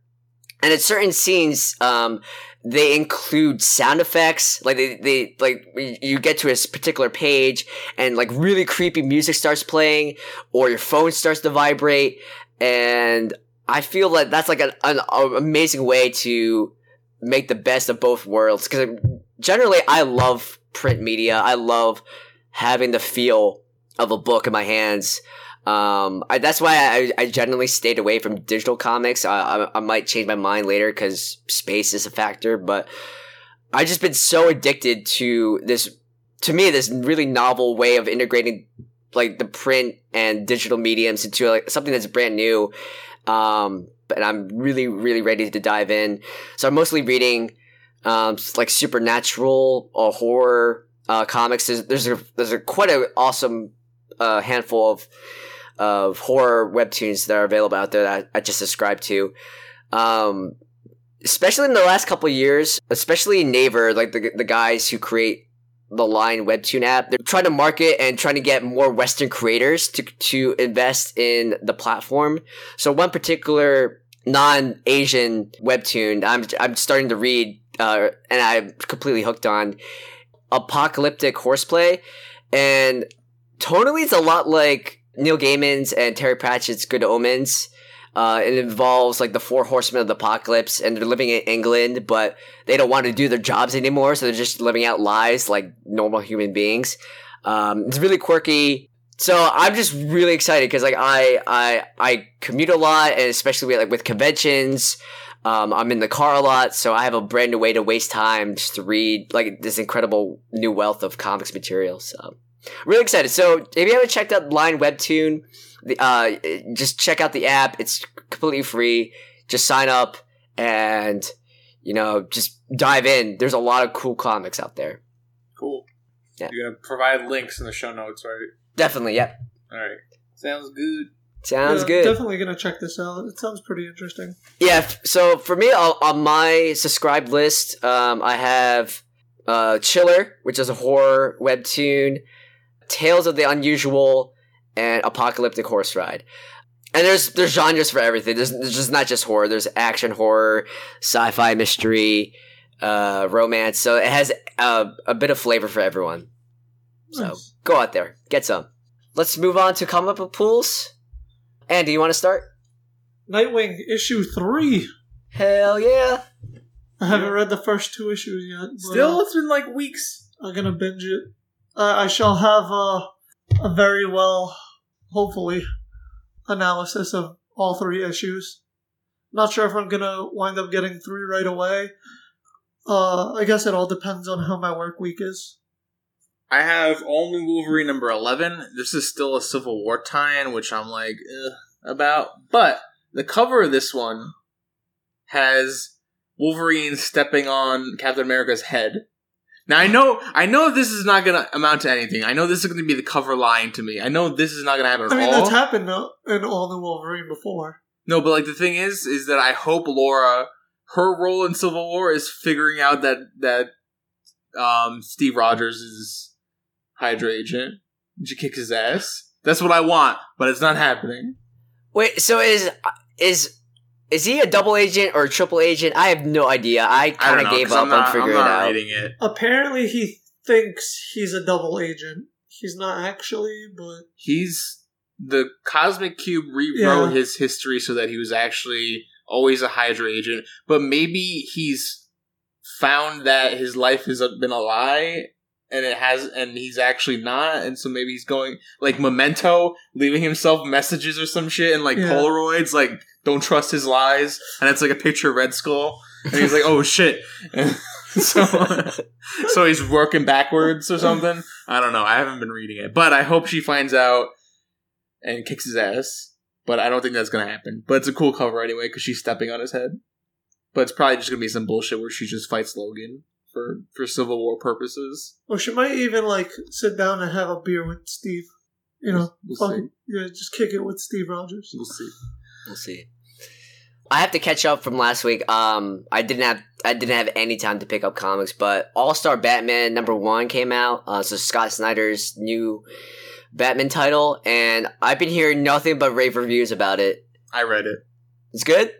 Speaker 2: and at certain scenes, um, they include sound effects. Like they, they like you get to a particular page, and like really creepy music starts playing, or your phone starts to vibrate, and I feel like that's like an, an, amazing way to make the best of both worlds. Because generally, I love print media. I love having the feel of a book in my hands. Um, I, that's why I, I generally stayed away from digital comics. I, I, I might change my mind later because space is a factor, but I've just been so addicted to this, to me, this really novel way of integrating like the print and digital mediums into like something that's brand new. Um, and I'm really, really ready to dive in. So I'm mostly reading um, like supernatural or horror uh, comics. There's, there's a there's a quite an awesome uh, handful of of horror webtoons that are available out there that I, just subscribe to. Um, especially in the last couple years, especially Naver, like the the guys who create the Line Webtoon app, they're trying to market and trying to get more Western creators to to invest in the platform. So one particular non-Asian webtoon I'm I'm starting to read uh, and I'm completely hooked on apocalyptic horseplay and tonally it's a lot like Neil Gaiman's and Terry Pratchett's Good Omens. Uh, it involves like the four horsemen of the apocalypse, and they're living in England, but they don't want to do their jobs anymore, so they're just living out lives like normal human beings. Um, it's really quirky. So I'm just really excited because like I I I commute a lot, and especially with, like with conventions. Um, I'm in the car a lot, so I have a brand new way to waste time just to read like this incredible new wealth of comics material. So really excited. So if you haven't checked out Line Webtoon, the, uh, just check out the app. It's completely free. Just sign up and you know just dive in. There's a lot of cool comics out there.
Speaker 3: Cool.
Speaker 2: Yeah.
Speaker 3: You're gonna provide links in the show notes, right?
Speaker 2: Definitely, yep.
Speaker 3: All right. Sounds good.
Speaker 2: Sounds
Speaker 4: Yeah,
Speaker 2: good.
Speaker 4: Definitely gonna check this out. It sounds pretty interesting.
Speaker 2: Yeah. So for me, on on my subscribe list, um, I have uh, Chiller, which is a horror webtoon, Tales of the Unusual, and Apocalyptic Horse Ride. And there's there's genres for everything. There's, there's just not just horror. There's action horror, sci-fi mystery, uh, romance. So it has uh, a bit of flavor for everyone. So
Speaker 4: Nice.
Speaker 2: go out there, get some. Let's move on to comic book pools. Andy, you want to start?
Speaker 4: Nightwing issue three.
Speaker 2: Hell yeah!
Speaker 4: I haven't read the first two issues yet.
Speaker 3: Still,
Speaker 4: uh,
Speaker 3: it's been like weeks.
Speaker 4: I'm gonna binge it. I shall have a, a very well, hopefully, analysis of all three issues. Not sure if I'm gonna wind up getting three right away. Uh, I guess it all depends on how my work week is.
Speaker 3: I have All New Wolverine number 11. This is still a Civil War tie-in, which I'm like, Ugh, about. But the cover of this one has Wolverine stepping on Captain America's head. Now I know, I know this is not gonna amount to anything. I know this is gonna be the cover line to me. I know this is not gonna happen at
Speaker 4: I mean,
Speaker 3: all.
Speaker 4: that's happened in All the Wolverine before.
Speaker 3: No, but like the thing is, is that I hope Laura, her role in Civil War is figuring out that that um, Steve Rogers is Hydra agent. And She kicks his ass. That's what I want, but it's not happening.
Speaker 2: Wait, so is is is he a double agent or a triple agent? I have no idea. I
Speaker 3: I
Speaker 2: kind of gave up
Speaker 3: not,
Speaker 2: on figuring
Speaker 3: I'm
Speaker 2: it out.
Speaker 3: reading it.
Speaker 4: Apparently, he thinks he's a double agent. He's not actually, but
Speaker 3: He's the Cosmic Cube rewrote
Speaker 4: Yeah.
Speaker 3: his history so that he was actually always a Hydra agent, but maybe he's found that his life has been a lie and it has and he's actually not and so maybe he's going like memento leaving himself messages or some shit and like
Speaker 4: Yeah.
Speaker 3: polaroids like don't trust his lies and it's like a picture of red skull and he's like oh shit. And so so he's working backwards or something. I don't know. I haven't been reading it but i hope she finds out and kicks his ass but i don't think that's gonna happen. But it's a cool cover anyway because she's stepping on his head. But it's probably just gonna be some bullshit where she just fights logan for for civil war purposes
Speaker 4: or she might even like sit down and have a beer with Steve. You know,
Speaker 3: We'll
Speaker 4: fuck-
Speaker 3: see.
Speaker 4: yeah, just kick it with Steve Rogers.
Speaker 3: we'll see
Speaker 2: We'll see. I have to catch up from last week. Um, I didn't have I didn't have any time to pick up comics, but All Star Batman number one came out. Uh, so Scott Snyder's new Batman title, and I've been hearing nothing but rave reviews about it.
Speaker 3: i read it
Speaker 2: It's good.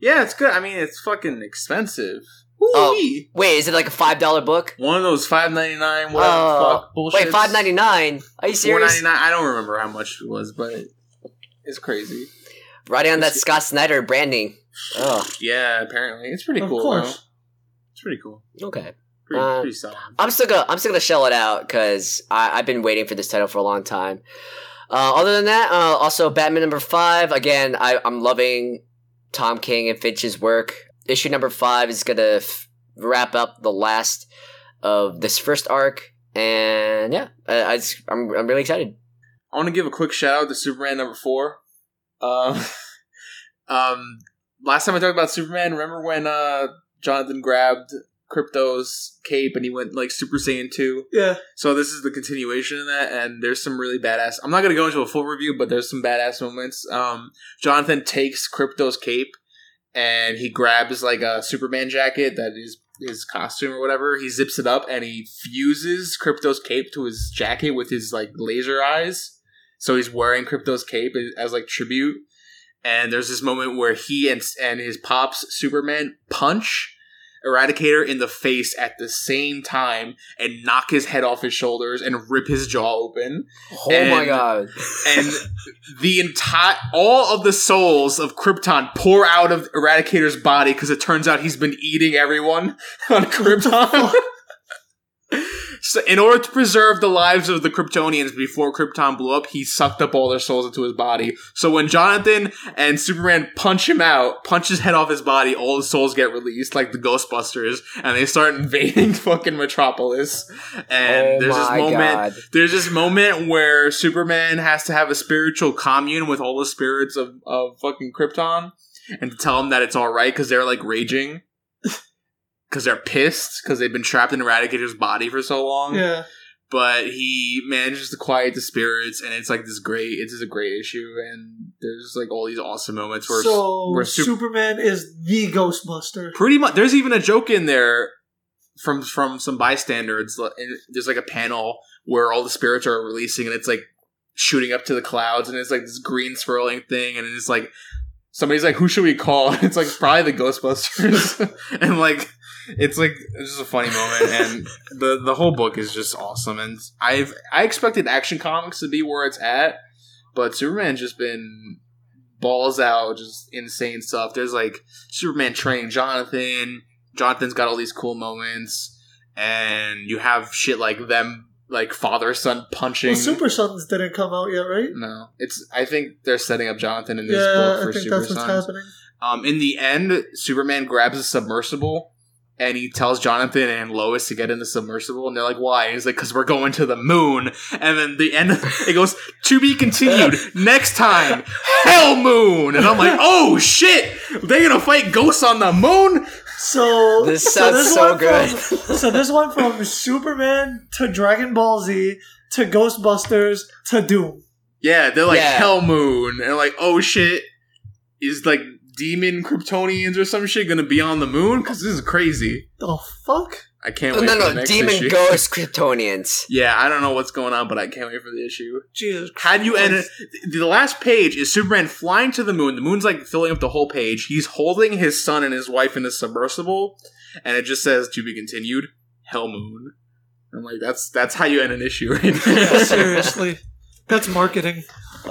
Speaker 3: yeah it's good i mean it's fucking expensive
Speaker 2: Oh. Wait, is it like a five dollar book?
Speaker 3: one of those 5.99 whatever
Speaker 2: Oh,
Speaker 3: fuck bullshit
Speaker 2: Wait, five ninety nine. Are you
Speaker 3: Four
Speaker 2: serious?
Speaker 3: ninety nine. I don't remember how much it was, but it's crazy.
Speaker 2: Writing on that Scott Snyder branding. Oh,
Speaker 3: Yeah, apparently it's pretty
Speaker 4: Of
Speaker 3: cool.
Speaker 4: course.
Speaker 3: though. It's pretty cool.
Speaker 2: okay.
Speaker 3: Pretty,
Speaker 2: Uh,
Speaker 3: pretty solid.
Speaker 2: I'm still gonna I'm still gonna shell it out because I've been waiting for this title for a long time. Uh, other than that, uh, also Batman number five. Again, I, I'm loving Tom King and Finch's work. Issue number five is gonna f- wrap up the last of this first arc, and yeah, I, I just, I'm I'm really excited.
Speaker 3: I want to give a quick shout out to Superman number four. Um, um, last time I talked about Superman, remember when uh Jonathan grabbed Krypto's cape and he went like Super Saiyan two?
Speaker 4: Yeah.
Speaker 3: So this is the continuation of that, and there's some really badass. I'm not gonna go into a full review, but there's some badass moments. Um, Jonathan takes Krypto's cape and he grabs like a Superman jacket that is his costume or whatever. He zips it up and he fuses Krypto's cape to his jacket with his like laser eyes. So he's wearing Krypto's cape as, like tribute. And there's this moment where he and and his pops Superman punch Eradicator in the face at the same time and knock his head off his shoulders and rip his jaw open.
Speaker 2: Oh my
Speaker 3: And-
Speaker 2: god.
Speaker 3: And the entire all of the souls of Krypton pour out of Eradicator's body because it turns out he's been eating everyone on Krypton. So in order to preserve the lives of the Kryptonians before Krypton blew up, he sucked up all their souls into his body. So when Jonathan and Superman punch him out, punch his head off his body, all the souls get released like the Ghostbusters, and they start invading fucking Metropolis. And
Speaker 2: oh
Speaker 3: there's this moment
Speaker 2: god.
Speaker 3: there's this moment where Superman has to have a spiritual commune with all the spirits of, of fucking Krypton and to tell them that it's all right because they're like raging because they're pissed because they've been trapped in Eradicator's body for so long.
Speaker 4: Yeah.
Speaker 3: But he manages to quiet the spirits, and it's like this great. It's just a great issue, and there's like all these awesome moments where
Speaker 4: So
Speaker 3: where Sup-
Speaker 4: Superman is the Ghostbuster.
Speaker 3: pretty much there's even a joke in there from from some bystanders and there's like a panel where all the spirits are releasing and it's like shooting up to the clouds and it's like this green swirling thing and it's like somebody's like who should we call and it's like probably the ghostbusters and like it's like it's just a funny moment and the the whole book is just awesome and i've i expected action comics to be where it's at but superman's just been balls out just insane stuff there's like superman training jonathan jonathan's got all these cool moments and you have shit like them like father son punching
Speaker 4: Well, Super Sons didn't come out yet, right?
Speaker 3: no it's i think they're setting up jonathan in this
Speaker 4: Yeah,
Speaker 3: book
Speaker 4: I
Speaker 3: for
Speaker 4: think
Speaker 3: super
Speaker 4: that's what's
Speaker 3: sons
Speaker 4: happening.
Speaker 3: um, in the end, Superman grabs a submersible and he tells Jonathan and Lois to get in the submersible, and they're like, "Why?" And he's like, "Cause we're going to the moon." And then the end, it goes to be continued next time, Hell Moon. And I'm like, "Oh shit, they're gonna fight ghosts on the moon?"
Speaker 4: So
Speaker 2: This
Speaker 4: so
Speaker 2: sounds
Speaker 4: this
Speaker 2: so good.
Speaker 4: From, so this went from Superman to Dragon Ball Z to Ghostbusters to Doom.
Speaker 3: Yeah, they're like
Speaker 2: Yeah.
Speaker 3: Hell Moon, and like, "Oh shit, is like demon Kryptonians or some shit gonna be on the moon?" Because this is crazy.
Speaker 4: The fuck?
Speaker 3: I can't
Speaker 2: No,
Speaker 3: wait.
Speaker 2: no,
Speaker 3: for the
Speaker 2: no.
Speaker 3: next
Speaker 2: Demon
Speaker 3: issue.
Speaker 2: Ghost Kryptonians.
Speaker 3: Yeah, I don't know what's going on, but I can't wait for the issue.
Speaker 4: Jesus.
Speaker 3: How do you end it?
Speaker 4: Christ.
Speaker 3: The last page is Superman flying to the moon. The moon's like filling up the whole page. He's holding his son and his wife in a submersible, and it just says to be continued. Hell Moon. I'm like, that's that's how you end an issue, right there.
Speaker 4: Seriously, that's marketing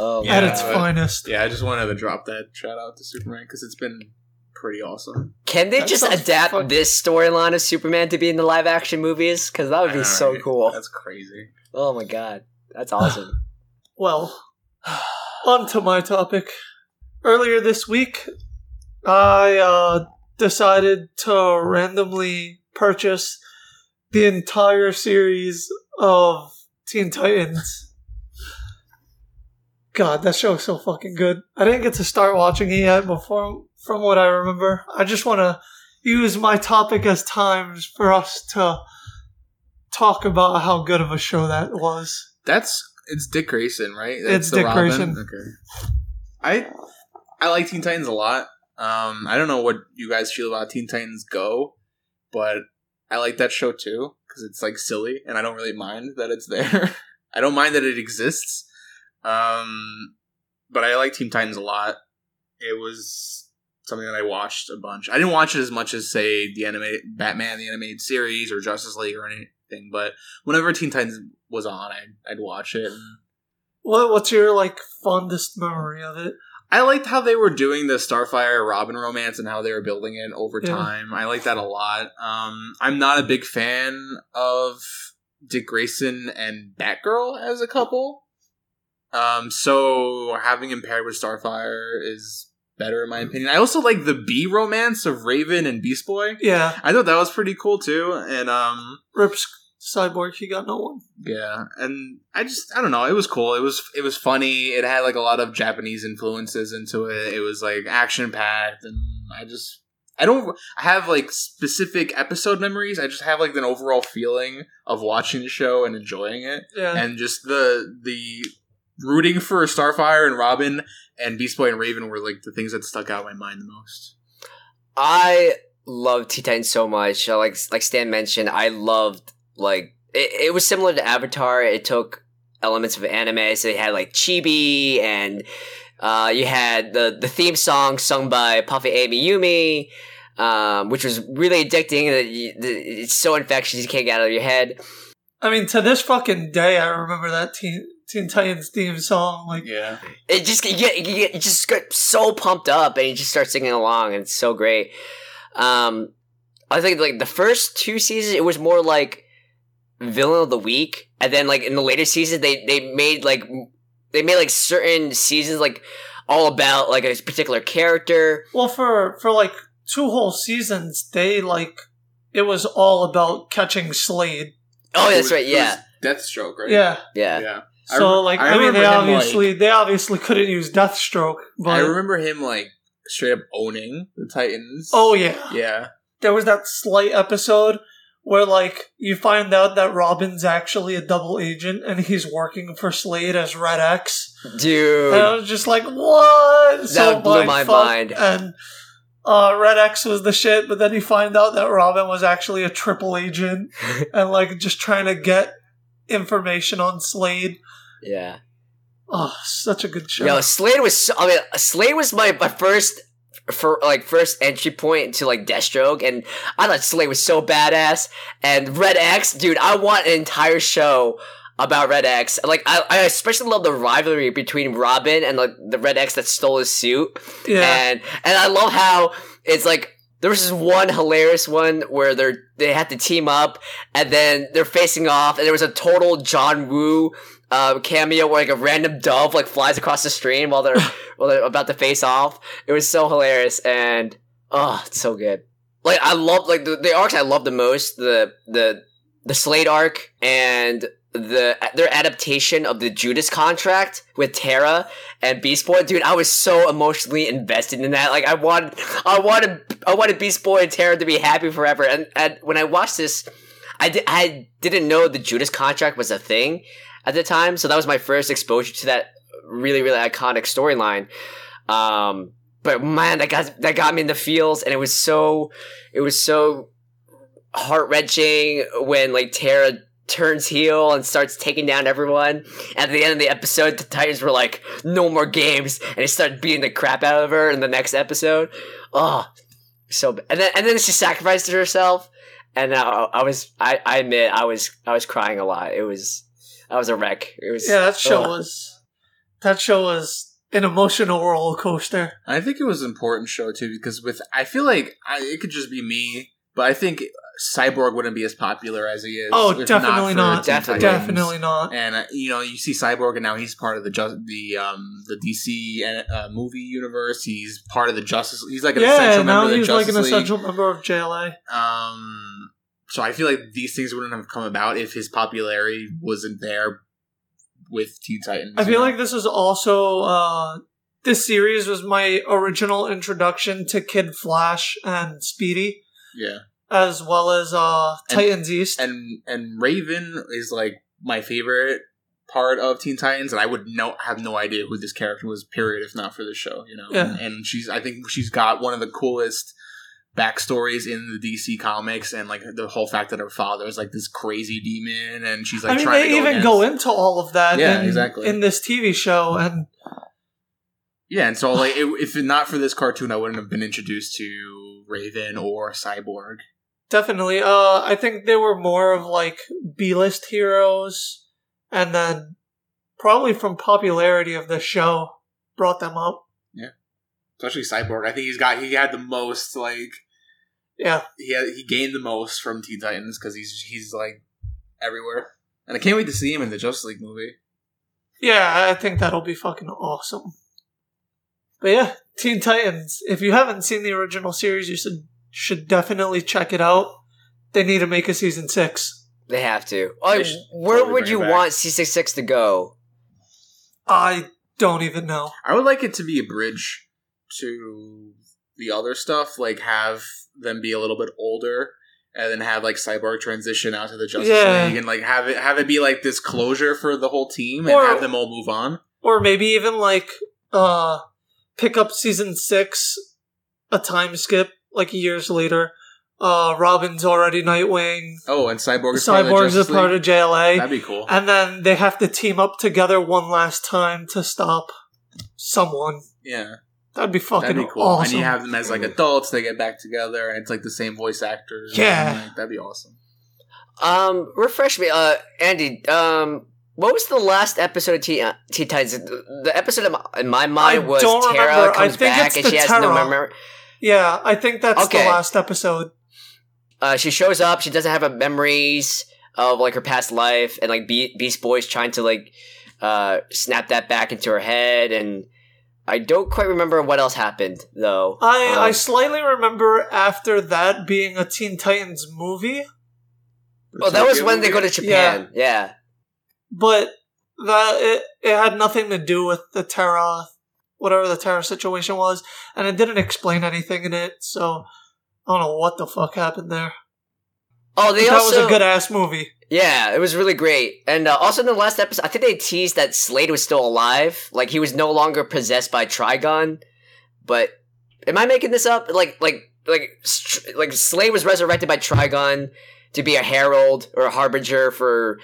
Speaker 2: Oh
Speaker 3: Yeah.
Speaker 4: at its
Speaker 3: but-
Speaker 4: finest.
Speaker 3: yeah, I just wanted to drop that shout out to Superman because it's been pretty awesome.
Speaker 2: Can they
Speaker 4: That
Speaker 2: just adapt
Speaker 4: fuck-
Speaker 2: this storyline of Superman to be in the live action movies? Because that would be
Speaker 3: know,
Speaker 2: so
Speaker 3: right?
Speaker 2: cool.
Speaker 3: That's crazy.
Speaker 2: Oh my god. That's awesome.
Speaker 4: Well, on to my topic. Earlier this week, I uh, decided to randomly purchase the entire series of Teen Titans. God, that show is so fucking good. I didn't get to start watching it yet, but from, from what I remember, I just want to use my topic as times for us to talk about how good of a show that was.
Speaker 3: That's it's Dick Grayson, right?
Speaker 4: It's
Speaker 3: the
Speaker 4: Dick
Speaker 3: Robin?
Speaker 4: Grayson.
Speaker 3: Okay. I I like Teen Titans a lot. Um, I don't know what you guys feel about Teen Titans Go, but I like that show too because it's like silly, and I don't really mind that it's there. I don't mind that it exists. Um, but I like Team Titans a lot. It was something that I watched a bunch. I didn't watch it as much as say the animated Batman the animated series or Justice League or anything, but whenever Teen Titans was on, I'd, I'd watch it.
Speaker 4: What What's your like fondest memory of it?
Speaker 3: I liked how they were doing the Starfire Robin romance and how they were building it over
Speaker 4: Yeah.
Speaker 3: time. I like that a lot. Um, I'm not a big fan of Dick Grayson and Batgirl as a couple. Um, so having him paired with Starfire is better in my opinion. I also like the B romance of Raven and Beast Boy.
Speaker 4: Yeah,
Speaker 3: I thought that was pretty cool too. And um,
Speaker 4: Rip, Sc- Cyborg, he got no one.
Speaker 3: Yeah, and I just I don't know. It was cool. It was it was funny. It had like a lot of Japanese influences into it. It was like action packed, and I just I don't I have like specific episode memories. I just have like an overall feeling of watching the show and enjoying it,
Speaker 4: Yeah.
Speaker 3: and just the the rooting for Starfire and Robin and Beast Boy and Raven were like the things that stuck out in my mind the most.
Speaker 2: I love Teen Titans so much. Uh, Like like Stan mentioned, I loved like it, it was similar to Avatar. It took elements of anime, so they had like chibi and uh, you had the the theme song sung by Puffy AmiYumi, um, which was really addicting. That you, the, it's so infectious you can't get out of your head.
Speaker 4: I mean, to this fucking day, I remember that Teen, Teen Titans theme song. Like,
Speaker 3: Yeah,
Speaker 2: It just you get, you get you just get so pumped up and you just start singing along and it's so great. Um, I think like the first two seasons it was more like villain of the week, and then like in the later seasons they they made like they made like certain seasons like all about like a particular character.
Speaker 4: well, for for like two whole seasons, they like it was all about catching Slade.
Speaker 2: Oh,
Speaker 3: It
Speaker 2: that's
Speaker 3: was-
Speaker 2: right. Yeah,
Speaker 3: Deathstroke, right?
Speaker 4: Yeah.
Speaker 2: yeah.
Speaker 3: yeah. I
Speaker 4: So
Speaker 3: rem-
Speaker 4: like,
Speaker 3: I
Speaker 4: I, mean, they
Speaker 3: him, like-
Speaker 4: obviously they obviously couldn't use Deathstroke, but
Speaker 3: I remember him like straight up owning the Titans.
Speaker 4: oh yeah,
Speaker 3: yeah.
Speaker 4: there was that Slade episode where like you find out that Robin's actually a double agent and he's working for Slade as Red X.
Speaker 2: Dude.
Speaker 4: And I was just like, what?
Speaker 2: That blew my mind.
Speaker 4: And uh, Red X was the shit, but then you find out that Robin was actually a triple agent and like just trying to get information on Slade.
Speaker 2: Yeah.
Speaker 4: Oh, such a good show.
Speaker 2: Yo, Slade was. So, I mean, Slade was my, my first for like first entry point into like Deathstroke, and I thought Slade was so badass. And Red X, dude, I want an entire show about Red X. Like, I, I especially love the rivalry between Robin and like the Red X that stole his suit.
Speaker 4: yeah.
Speaker 2: And and I love how it's like there was this one hilarious one where they're they had to team up and then they're facing off and there was a total John Woo uh, cameo where like a random dove like flies across the stream while they're while they're about to face off. It was so hilarious and oh, it's so good. Like I love like the, the arcs I love the most the the the Slade arc and the their adaptation of the Judas contract with Tara and Beast Boy, dude, I was so emotionally invested in that. Like, I wanted, I wanted, I wanted Beast Boy and Tara to be happy forever. And, and when I watched this, I di- I didn't know the Judas contract was a thing at the time, so that was my first exposure to that really, really iconic storyline. Um, but man, that got that got me in the feels, and it was so, it was so heart wrenching when like Tara turns heel and starts taking down everyone. At the end of the episode, the Titans were like, "No more games," and they started beating the crap out of her in the next episode. Oh, so b- and then and then she sacrificed herself, and I, I was I, I admit I was I was crying a lot. It was I was a wreck. It was
Speaker 4: Yeah, that show
Speaker 2: ugh.
Speaker 4: was that show was an emotional roller coaster.
Speaker 3: I think it was an important show too because with I feel like I, it could just be me, but I think Cyborg wouldn't be as popular as he is.
Speaker 4: Oh, definitely
Speaker 3: for
Speaker 4: not.
Speaker 2: Definitely.
Speaker 4: Definitely not.
Speaker 3: And uh, you know, you see Cyborg, and now he's part of the just the um the DC uh, movie universe. He's part of the Justice. He's like an
Speaker 4: Yeah,
Speaker 3: essential member
Speaker 4: now
Speaker 3: of the
Speaker 4: he's like an
Speaker 3: League.
Speaker 4: essential member of JLA.
Speaker 3: Um, so I feel like these things wouldn't have come about if his popularity wasn't there with Teen Titans.
Speaker 4: I feel like this is also uh this series was my original introduction to Kid Flash and Speedy,
Speaker 3: yeah,
Speaker 4: as well as uh
Speaker 3: And-
Speaker 4: Titans East.
Speaker 3: and and Raven is like my favorite part of Teen Titans, and I would no have no idea who this character was. Period, if not for this show, you know.
Speaker 4: Yeah.
Speaker 3: And she's, I think she's got one of the coolest backstories in the DC comics, and like the whole fact that her father is like this crazy demon, and she's like
Speaker 4: I mean,
Speaker 3: trying
Speaker 4: they
Speaker 3: to go
Speaker 4: even
Speaker 3: against-
Speaker 4: go into all of that
Speaker 3: Yeah,
Speaker 4: in,
Speaker 3: exactly.
Speaker 4: in this TV show, and
Speaker 3: Yeah, and so like it, if it's not for this cartoon, I wouldn't have been introduced to Raven or Cyborg.
Speaker 4: definitely, uh, I think they were more of like B-list heroes, and then probably from popularity of the show brought them up. Yeah.
Speaker 3: Especially Cyborg, I think he's got he had the most like
Speaker 4: Yeah,
Speaker 3: he had, he gained the most from Teen Titans because he's he's like everywhere, and I can't wait to see him in the Justice League movie.
Speaker 4: yeah, I think that'll be fucking awesome. But yeah, Teen Titans. If you haven't seen the original series, you should should definitely check it out. They need to make a season six.
Speaker 2: They have to.
Speaker 3: They should
Speaker 2: where
Speaker 3: totally
Speaker 2: would you want C66 to go?
Speaker 4: I don't even know.
Speaker 3: I would like it to be a bridge to the other stuff, like have them be a little bit older, and then have like Cyborg transition out to the Justice
Speaker 4: Yeah.
Speaker 3: League, and like have it have it be like this closure for the whole team, and
Speaker 4: Or-
Speaker 3: have them all move on.
Speaker 4: Or maybe even like uh pick up season six, a time skip, like years later. Uh Robin's already Nightwing.
Speaker 3: Oh, and Cyborg is part of the
Speaker 4: Cyborg's a
Speaker 3: Justice
Speaker 4: part of JLA.
Speaker 3: That'd be cool.
Speaker 4: and then they have to team up together one last time to stop someone.
Speaker 3: yeah,
Speaker 4: That'd be fucking
Speaker 3: that'd be cool.
Speaker 4: awesome.
Speaker 3: And you have them as like adults; they get back together, and it's like the same voice actors.
Speaker 4: Yeah.
Speaker 3: like, that'd be awesome.
Speaker 2: Um, refresh me, uh, Andy. Um, what was the last episode of Teen, uh, Teen Titans? The the episode in my, mind was Tara
Speaker 4: remember.
Speaker 2: Comes back and she has no memory.
Speaker 4: yeah, I think that's
Speaker 2: Okay.
Speaker 4: the last episode.
Speaker 2: Uh, she shows up. She doesn't have a memories of like her past life, and like Be- Beast Boy's trying to like uh snap that back into her head, and I don't quite remember what else happened though.
Speaker 4: I,
Speaker 2: Um,
Speaker 4: I slightly remember after that being a Teen Titans movie,
Speaker 2: well, that was when they go to Japan. Yeah.
Speaker 4: but that it, it had nothing to do with the Terra, whatever the Terra situation was, and it didn't explain anything in it. So I don't know what the fuck happened there.
Speaker 2: Oh, they
Speaker 4: that
Speaker 2: also
Speaker 4: was a good ass movie.
Speaker 2: Yeah, it was really great. And uh, also in the last episode, I think they teased that Slade was still alive. Like he was no longer possessed by Trigon. But am I making this up? Like like like str- like Slade was resurrected by Trigon to be a herald or a harbinger for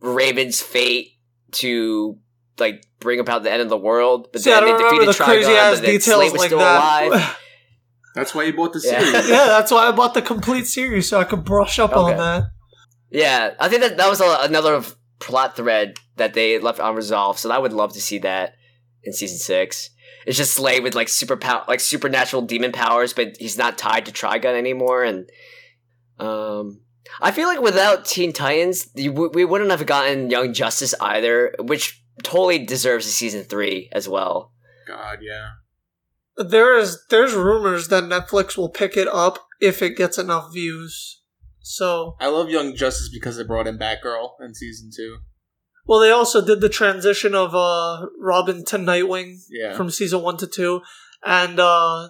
Speaker 2: Raven's fate to like bring about the end of the world. But
Speaker 4: See, I
Speaker 2: then
Speaker 4: don't
Speaker 2: they
Speaker 4: remember the
Speaker 2: defeated
Speaker 4: crazy
Speaker 2: Trigon,
Speaker 4: ass
Speaker 2: but then
Speaker 4: details
Speaker 2: Slade was
Speaker 4: like
Speaker 2: still
Speaker 4: that.
Speaker 2: alive.
Speaker 3: That's why you bought the
Speaker 2: Yeah.
Speaker 3: series.
Speaker 4: yeah, that's why I bought the complete series so I could brush up
Speaker 2: Okay.
Speaker 4: on that.
Speaker 2: Yeah, I think that that was a, another plot thread that they left unresolved. So I would love to see that in season six. It's just Slade with like super pow- like supernatural demon powers, but he's not tied to Trigon anymore. And um, I feel like without Teen Titans, you, we wouldn't have gotten Young Justice either, which totally deserves a season three as well.
Speaker 3: God, yeah.
Speaker 4: There is there's rumors that Netflix will pick it up if it gets enough views. So
Speaker 3: I love Young Justice because they brought in Batgirl in season two.
Speaker 4: well they also did the transition of uh Robin to Nightwing
Speaker 3: Yeah.
Speaker 4: from season one to two. And uh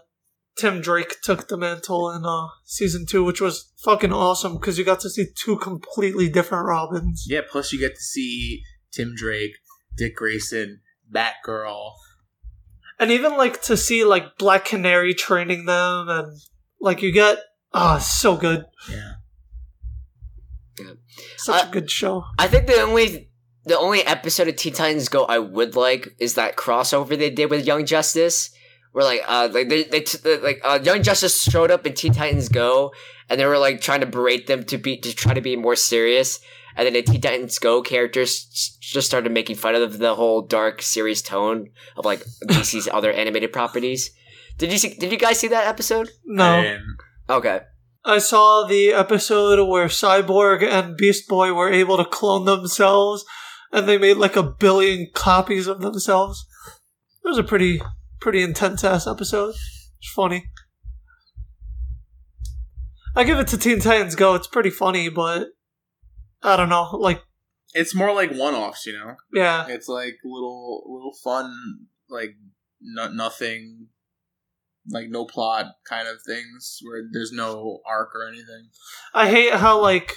Speaker 4: Tim Drake took the mantle in uh season two, which was fucking awesome because you got to see two completely different Robins.
Speaker 3: Yeah, plus you get to see Tim Drake, Dick Grayson, Batgirl.
Speaker 4: and even like to see like Black Canary training them, and like you get ah, it's so good,
Speaker 3: Yeah.
Speaker 4: Such
Speaker 2: Uh,
Speaker 4: a good show.
Speaker 2: I think the only the only episode of Teen Titans Go I would like is that crossover they did with Young Justice, where like uh like they they t- like uh, Young Justice showed up in Teen Titans Go, and they were like trying to berate them to be to try to be more serious, and then the Teen Titans Go characters just started making fun of the whole dark serious tone of like DC's other animated properties. Did you see? Did you guys see that episode?
Speaker 4: No,
Speaker 3: And
Speaker 2: Okay.
Speaker 4: I saw the episode where Cyborg and Beast Boy were able to clone themselves, and they made like a billion copies of themselves. It was a pretty pretty intense ass episode. It's funny. I give it to Teen Titans Go. It's pretty funny, but I don't know. Like,
Speaker 3: it's more like one offs, you know?
Speaker 4: yeah,
Speaker 3: It's like little little fun, like no, nothing, like no plot kind of things where there's no arc or anything.
Speaker 4: I hate how like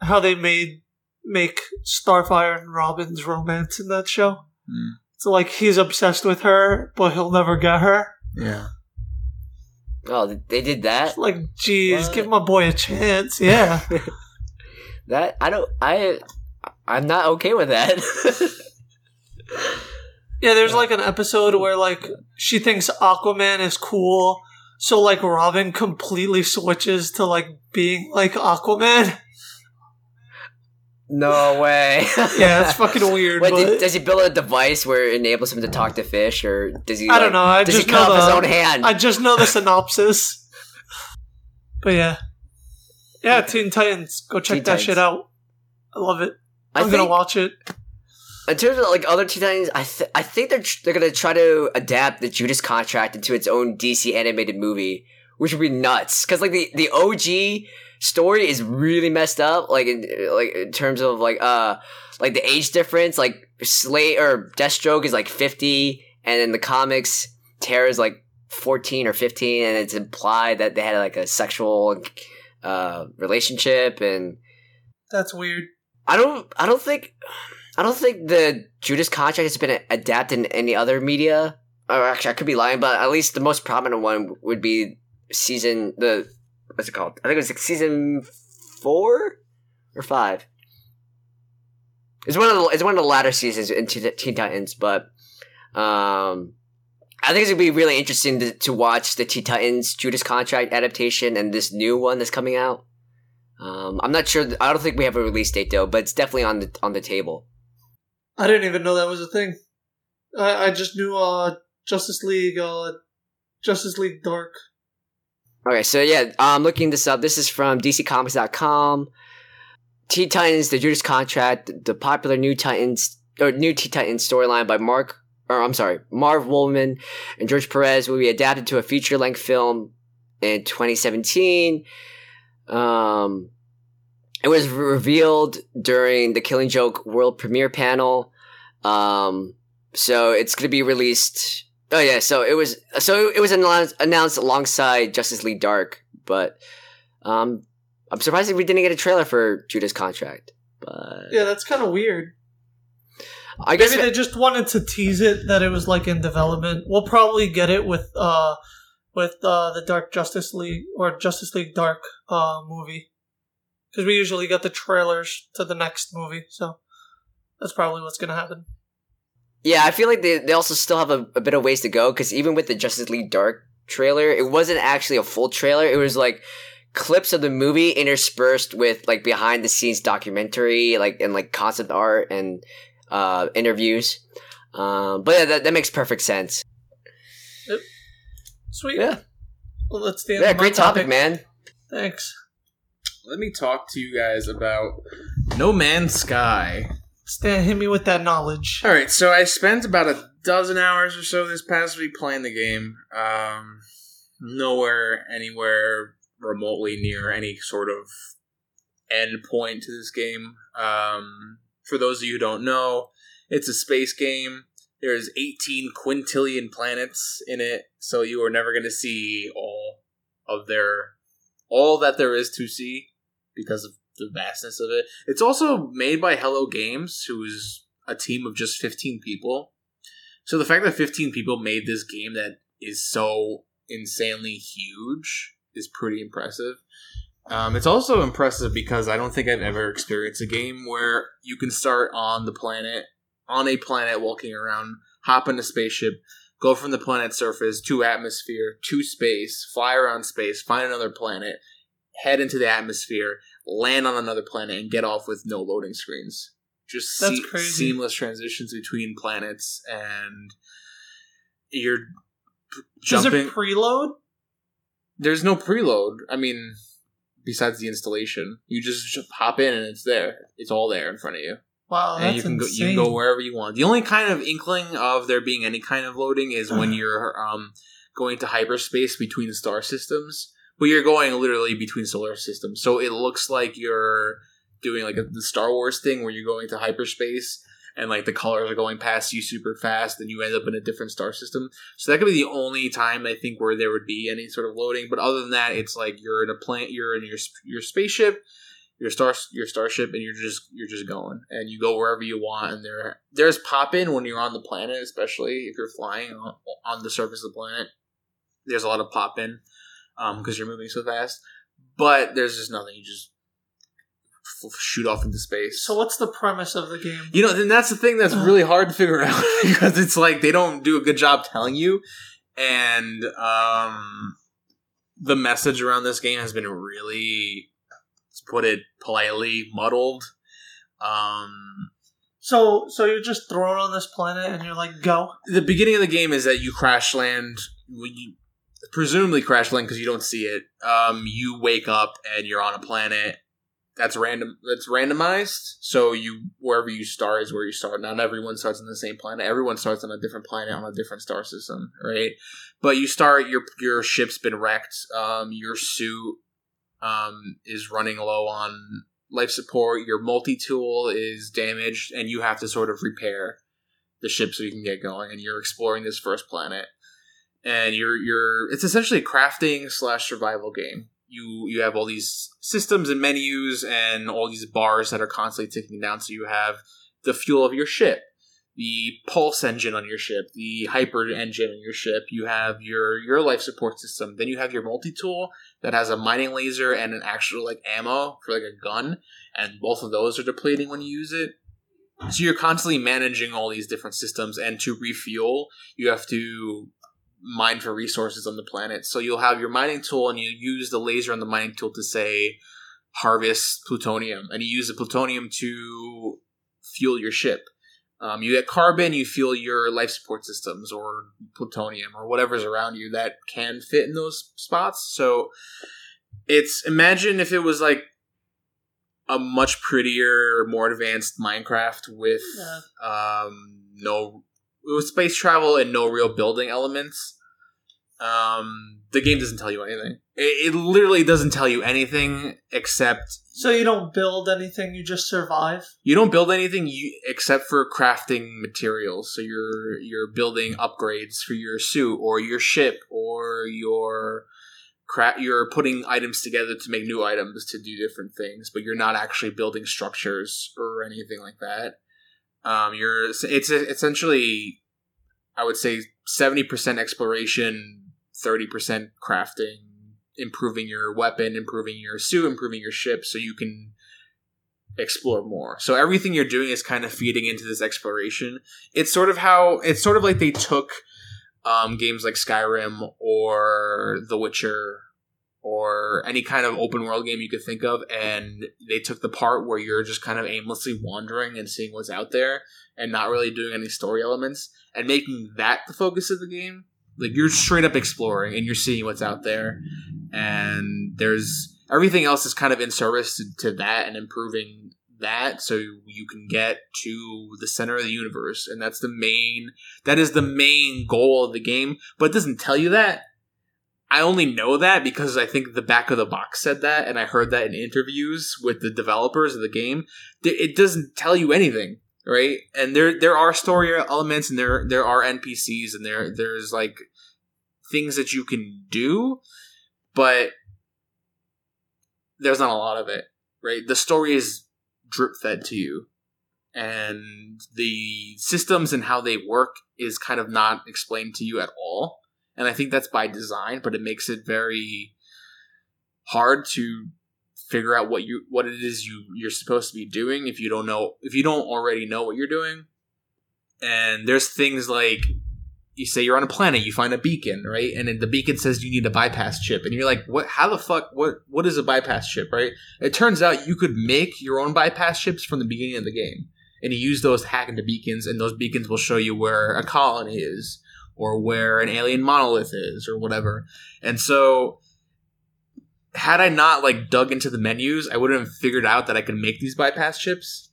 Speaker 4: how they made make Starfire and Robin's romance in that show.
Speaker 3: Hmm.
Speaker 4: So like he's obsessed with her, but he'll never get her.
Speaker 3: Yeah.
Speaker 2: Oh, they did that.
Speaker 4: Like, geez,
Speaker 2: What?
Speaker 4: give my boy a chance. Yeah.
Speaker 2: That I don't. I I'm not okay with that.
Speaker 4: yeah, there's like an episode where like she thinks Aquaman is cool. So like Robin completely switches to like being like Aquaman.
Speaker 2: no way.
Speaker 4: Yeah, it's fucking weird.
Speaker 2: Wait,
Speaker 4: but
Speaker 2: does he build a device where it enables him to talk to fish, or does he?
Speaker 4: I don't know. I
Speaker 2: does
Speaker 4: just
Speaker 2: he cut his
Speaker 4: the-
Speaker 2: own hand?
Speaker 4: I just know the synopsis. But yeah. Yeah, Teen Titans. Go check
Speaker 2: Teen
Speaker 4: that
Speaker 2: Titans.
Speaker 4: shit out. I love it.
Speaker 2: I
Speaker 4: I'm gonna
Speaker 2: think-
Speaker 4: watch it.
Speaker 2: In terms of like other Teen Titans, I th- I think they're tr- they're gonna try to adapt the Judas Contract into its own DC animated movie, which would be nuts. Because like the the OG story is really messed up. Like in like in terms of like uh like the age difference. Like Slade or Deathstroke is like fifty, and in the comics, Terra is like fourteen or fifteen, and it's implied that they had like a sexual uh relationship and
Speaker 4: That's weird.
Speaker 2: I don't. I don't think. I don't think the Judas contract has been adapted in any other media. Or actually, I could be lying, but at least the most prominent one would be season the what's it called? I think it was like season four or five. It's one of the it's one of the latter seasons in Teen Titans, but um, I think it's gonna be really interesting to, to watch the Teen Titans Judas contract adaptation and this new one that's coming out. Um, I'm not sure. I don't think we have a release date though, but it's definitely on the on the table.
Speaker 4: I didn't even know that was a thing. I, I just knew uh Justice League uh Justice League Dark.
Speaker 2: Okay, so yeah, I'm looking this up. This is from DCComics.com. Teen Titans: The Judas Contract, the popular new Titans or new Teen Titans storyline by Mark, or I'm sorry, Marv Wolfman and George Perez will be adapted to a feature-length film in 2017. Um, it was revealed during the Killing Joke world premiere panel. Um, so it's going to be released. Oh yeah, so it was so it was announced, announced alongside Justice League Dark, but um, I'm surprised that we didn't get a trailer for Judas Contract. But
Speaker 4: Yeah, that's kind of weird.
Speaker 2: I guess
Speaker 4: Maybe they just wanted to tease it that it was like in development. We'll probably get it with uh with uh the Dark Justice League or Justice League Dark uh movie. Cuz we usually get the trailers to the next movie, so that's probably what's going to happen.
Speaker 2: Yeah, I feel like they, they also still have a, a bit of ways to go because even with the Justice League Dark trailer, it wasn't actually a full trailer. It was like clips of the movie interspersed with like behind the scenes documentary, like and like concept art and uh, interviews. Um, but yeah, that, that makes perfect sense.
Speaker 4: Sweet.
Speaker 2: Yeah,
Speaker 4: Well, let's stand
Speaker 2: yeah, great topic, man.
Speaker 4: Thanks.
Speaker 3: Let me talk to you guys about No Man's Sky.
Speaker 4: Stan, hit me with that knowledge.
Speaker 3: All right, so I spent about a dozen hours or so this past week playing the game. Um, nowhere, anywhere remotely near any sort of end point to this game. Um, for those of you who don't know, it's a space game. There's 18 quintillion planets in it, so you are never going to see all of their all that there is to see because of the vastness of it. It's also made by Hello Games, who's a team of just 15 people. So the fact that 15 people made this game that is so insanely huge is pretty impressive. Um, it's also impressive because I don't think I've ever experienced a game where you can start on the planet, on a planet, walking around, hop in a spaceship, go from the planet's surface to atmosphere to space, fly around space, find another planet, head into the atmosphere, land on another planet, and get off with no loading screens. Just
Speaker 4: That's
Speaker 3: se-
Speaker 4: crazy.
Speaker 3: seamless transitions between planets, and you're jumping.
Speaker 4: preload?
Speaker 3: There's no preload. I mean, besides the installation, you just hop in and it's there. It's all there in front of you,
Speaker 4: Wow,
Speaker 3: and
Speaker 4: that's
Speaker 3: you can go. You can go wherever you want. The only kind of inkling of there being any kind of loading is when you're um, going to hyperspace between star systems, but you're going literally between solar systems, so it looks like you're doing like a, the Star Wars thing where you're going to hyperspace. And like the colors are going past you super fast, and you end up in a different star system. So that could be the only time I think where there would be any sort of loading. But other than that, it's like you're in a plant, you're in your your spaceship, your star your starship, and you're just you're just going, and you go wherever you want. And there there's pop in when you're on the planet, especially if you're flying on, on the surface of the planet. There's a lot of pop in because you're moving so fast. But there's just nothing. You just f- shoot off into space.
Speaker 4: So what's the premise of the game?
Speaker 3: You know, then that's the thing that's really hard to figure out because it's like they don't do a good job telling you, and um, the message around this game has been really, to put it politely, muddled. Um,
Speaker 4: So so you're just thrown on this planet and you're like go.
Speaker 3: the beginning of the game is that you crash land, you presumably crash land because you don't see it. Um, you wake up and you're on a planet that's random. That's randomized. So you wherever you start is where you start. Not everyone starts on the same planet. Everyone starts on a different planet on a different star system, right? But you start your your ship's been wrecked. Um, your suit um, is running low on life support. Your multi tool is damaged, and you have to sort of repair the ship so you can get going. And you're exploring this first planet, and you're you're it's essentially a crafting slash survival game. You you have all these systems and menus and all these bars that are constantly ticking down. So you have the fuel of your ship, the pulse engine on your ship, the hyper engine on your ship. You have your your life support system. Then you have your multi tool that has a mining laser and an actual like ammo for like a gun, and both of those are depleting when you use it. So you're constantly managing all these different systems, and to refuel, you have to mine for resources on the planet. So you'll have your mining tool, and you use the laser on the mining tool to say harvest plutonium, and you use the plutonium to fuel your ship. Um, you get carbon, you fuel your life support systems, or plutonium, or whatever's around you that can fit in those spots. So it's imagine if it was like a much prettier, more advanced Minecraft with
Speaker 4: Yeah.
Speaker 3: um, no with space travel and no real building elements. Um, the game doesn't tell you anything. It, it literally doesn't tell you anything except
Speaker 4: So you don't build anything; you just survive.
Speaker 3: you don't build anything you, except for crafting materials. So you're you're building upgrades for your suit or your ship or your cra- you're putting items together to make new items to do different things, but you're not actually building structures or anything like that. Um, you're it's essentially, I would say, seventy percent exploration, thirty percent crafting, improving your weapon, improving your suit, improving your ship, so you can explore more. So everything you're doing is kind of feeding into this exploration. It's sort of how it's sort of like they took um, games like Skyrim or The Witcher or any kind of open world game you could think of, and they took the part where you're just kind of aimlessly wandering and seeing what's out there and not really doing any story elements and making that the focus of the game. Like you're straight up exploring and you're seeing what's out there, and there's everything else is kind of in service to, to that and improving that so you can get to the center of the universe and that's the main that is the main goal of the game but it doesn't tell you that i only know that because i think the back of the box said that and i heard that in interviews with the developers of the game. It doesn't tell you anything right? And there there are story elements and there there are npcs and there there's like things that you can do but there's not a lot of it right? The story is drip fed to you and the systems and how they work is kind of not explained to you at all and i think that's by design but it makes it very hard to figure out what you what it is you you're supposed to be doing if you don't know if you don't already know what you're doing. And there's things like you say you're on a planet you find a beacon right? And then the beacon says you need a bypass chip. And you're like what how the fuck what what is a bypass chip right? It turns out you could make your own bypass chips from the beginning of the game. And you use those to hack into beacons and those beacons will show you where a colony is or where an alien monolith is or whatever. And so had i not like dug into the menus i wouldn't have figured out that i could make these bypass chips.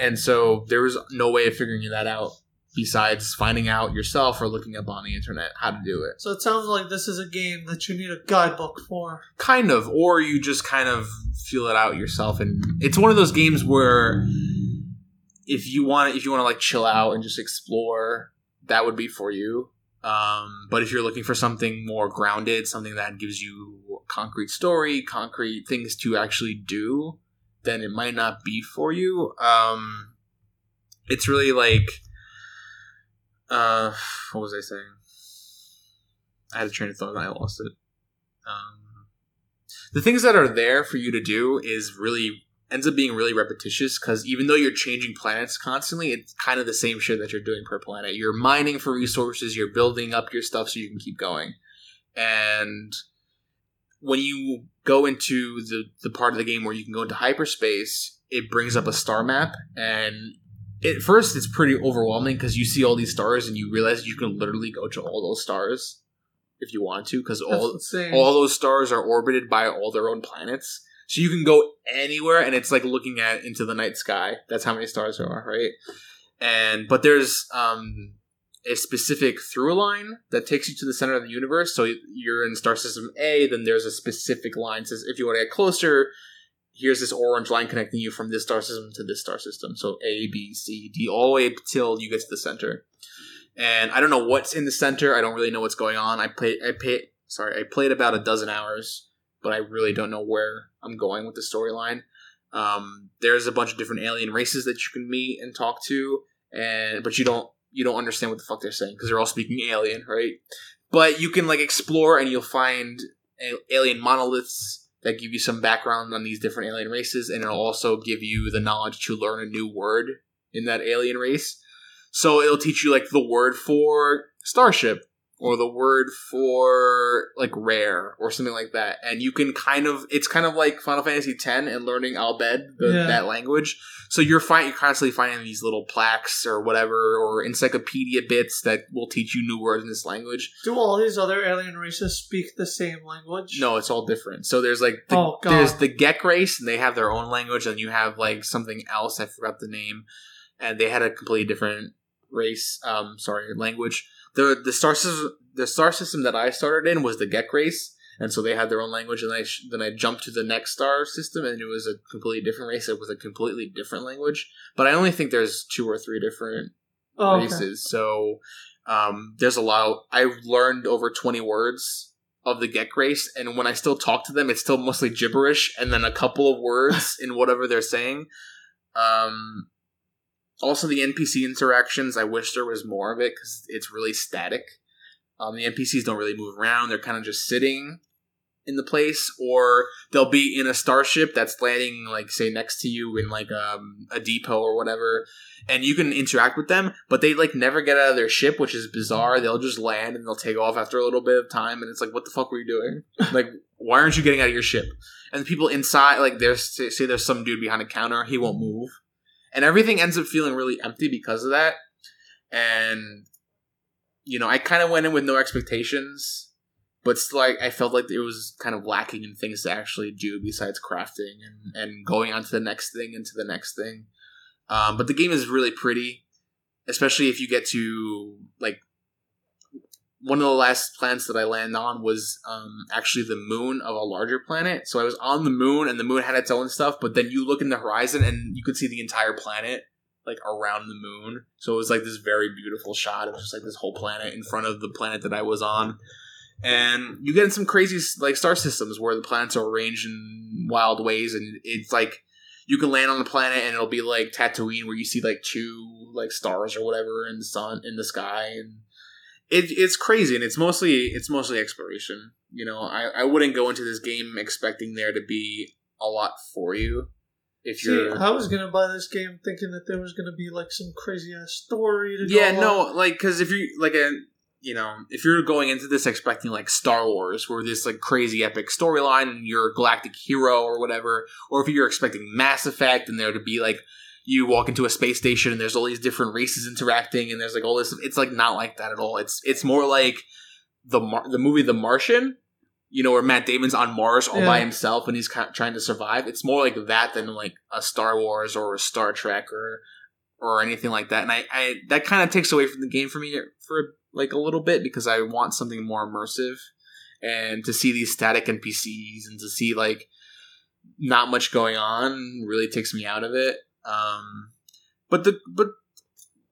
Speaker 3: And so there was no way of figuring that out besides finding out yourself or looking up on the internet how to do it.
Speaker 4: So it sounds like this is a game that you need a guidebook for.
Speaker 3: kind of or you just kind of feel it out yourself. And it's one of those games where if you want if you want to like chill out and just explore that would be for you. Um, but if you're looking for something more grounded something that gives you concrete story concrete things to actually do then it might not be for you. Um, it's really like uh, what was i saying? I had a train of thought and i lost it. Um, the things that are there for you to do is really ends up being really repetitious because even though you're changing planets constantly, it's kind of the same shit that you're doing per planet. You're mining for resources, you're building up your stuff so you can keep going. And when you go into the, the part of the game where you can go into hyperspace, it brings up a star map and at first it's pretty overwhelming because you see all these stars and you realize you can literally go to all those stars if you want to because all all those stars are orbited by all their own planets. So you can go anywhere and it's like looking at into the night sky. That's how many stars there are, right? And but there's um a specific through line that takes you to the center of the universe. So you're in star system A, then there's a specific line says if you want to get closer, here's this orange line connecting you from this star system to this star system. So A, B, C, D, all the way till you get to the center. And I don't know what's in the center. I don't really know what's going on. I played. I pay. Sorry, I played about a dozen hours, but I really don't know where I'm going with the storyline. Um, there's a bunch of different alien races that you can meet and talk to, and but you don't you don't understand what the fuck they're saying because they're all speaking alien, right? But you can like explore and you'll find alien monoliths that give you some background on these different alien races, and it'll also give you the knowledge to learn a new word in that alien race. So it'll teach you like the word for starship or the word for like rare or something like that. And you can kind of it's kind of like Final Fantasy X and learning Al Bhed, the,
Speaker 4: Yeah.
Speaker 3: that language. So you're find, you're constantly finding these little plaques or whatever or encyclopedia bits that will teach you new words in this language.
Speaker 4: Do all these other alien races speak the same language?
Speaker 3: No, it's all different. So there's like the,
Speaker 4: Oh, God.
Speaker 3: there's the Gek race, and they have their own language, and you have like something else. I forgot the name, and they had a completely different race. Um, sorry, language. The the star system the star system that I started in was the Gek race, and so they had their own language. And I sh- then I jumped to the next star system, and it was a completely different race with a completely different language. But I only think there's two or three different
Speaker 4: Oh, okay.
Speaker 3: races. So um, there's a lot. Of, I learned over 20 words of the Gek race, and when I still talk to them, it's still mostly gibberish, and then a couple of words in whatever they're saying. Um, also, the NPC interactions. I wish there was more of it because it's really static. Um, the NPCs don't really move around; they're kind of just sitting in the place, or they'll be in a starship that's landing, like say next to you in like um, a depot or whatever, and you can interact with them, but they like never get out of their ship, which is bizarre. They'll just land and they'll take off after a little bit of time, and it's like, what the fuck were you doing? like, why aren't you getting out of your ship? And the people inside, like, there's say say there's some dude behind a counter, he won't move, and everything ends up feeling really empty because of that. And you know, I kind of went in with no expectations, but still, like, I felt like it was kind of lacking in things to actually do besides crafting and and going on to the next thing and to the next thing. Um, but the game is really pretty, especially if you get to like one of the last planets that I landed on was um, actually the moon of a larger planet. So I was on the moon, and the moon had its own stuff. But then you look in the horizon, and you could see the entire planet like around the moon. So it was like this very beautiful shot of just like this whole planet in front of the planet that I was on. And you get in some crazy like star systems where the planets are arranged in wild ways, and it's like you can land on the planet and it'll be like Tatooine where you see like two like stars or whatever in the sun in the sky and it, it's crazy and it's mostly it's mostly exploration. You know, I, I wouldn't go into this game expecting there to be a lot for you. If
Speaker 4: See,
Speaker 3: you're
Speaker 4: I was gonna buy this game thinking that there was gonna be like some crazy ass story to
Speaker 3: yeah, no,
Speaker 4: on.
Speaker 3: like because if you like a you know if you're going into this expecting like Star Wars, where this like crazy epic storyline and you're a galactic hero or whatever, or if you're expecting Mass Effect and there to be like you walk into a space station and there's all these different races interacting and there's like all this, it's like not like that at all. It's it's more like the Mar- the movie The Martian. You know, where Matt Damon's on Mars all by himself and he's ki- trying to survive. It's more like that than like a Star Wars or a Star Trek or or anything like that. And I, I that kind of takes away from the game for me for like a little bit because I want something more immersive and to see these static NPCs and to see like not much going on really takes me out of it. Um, but the but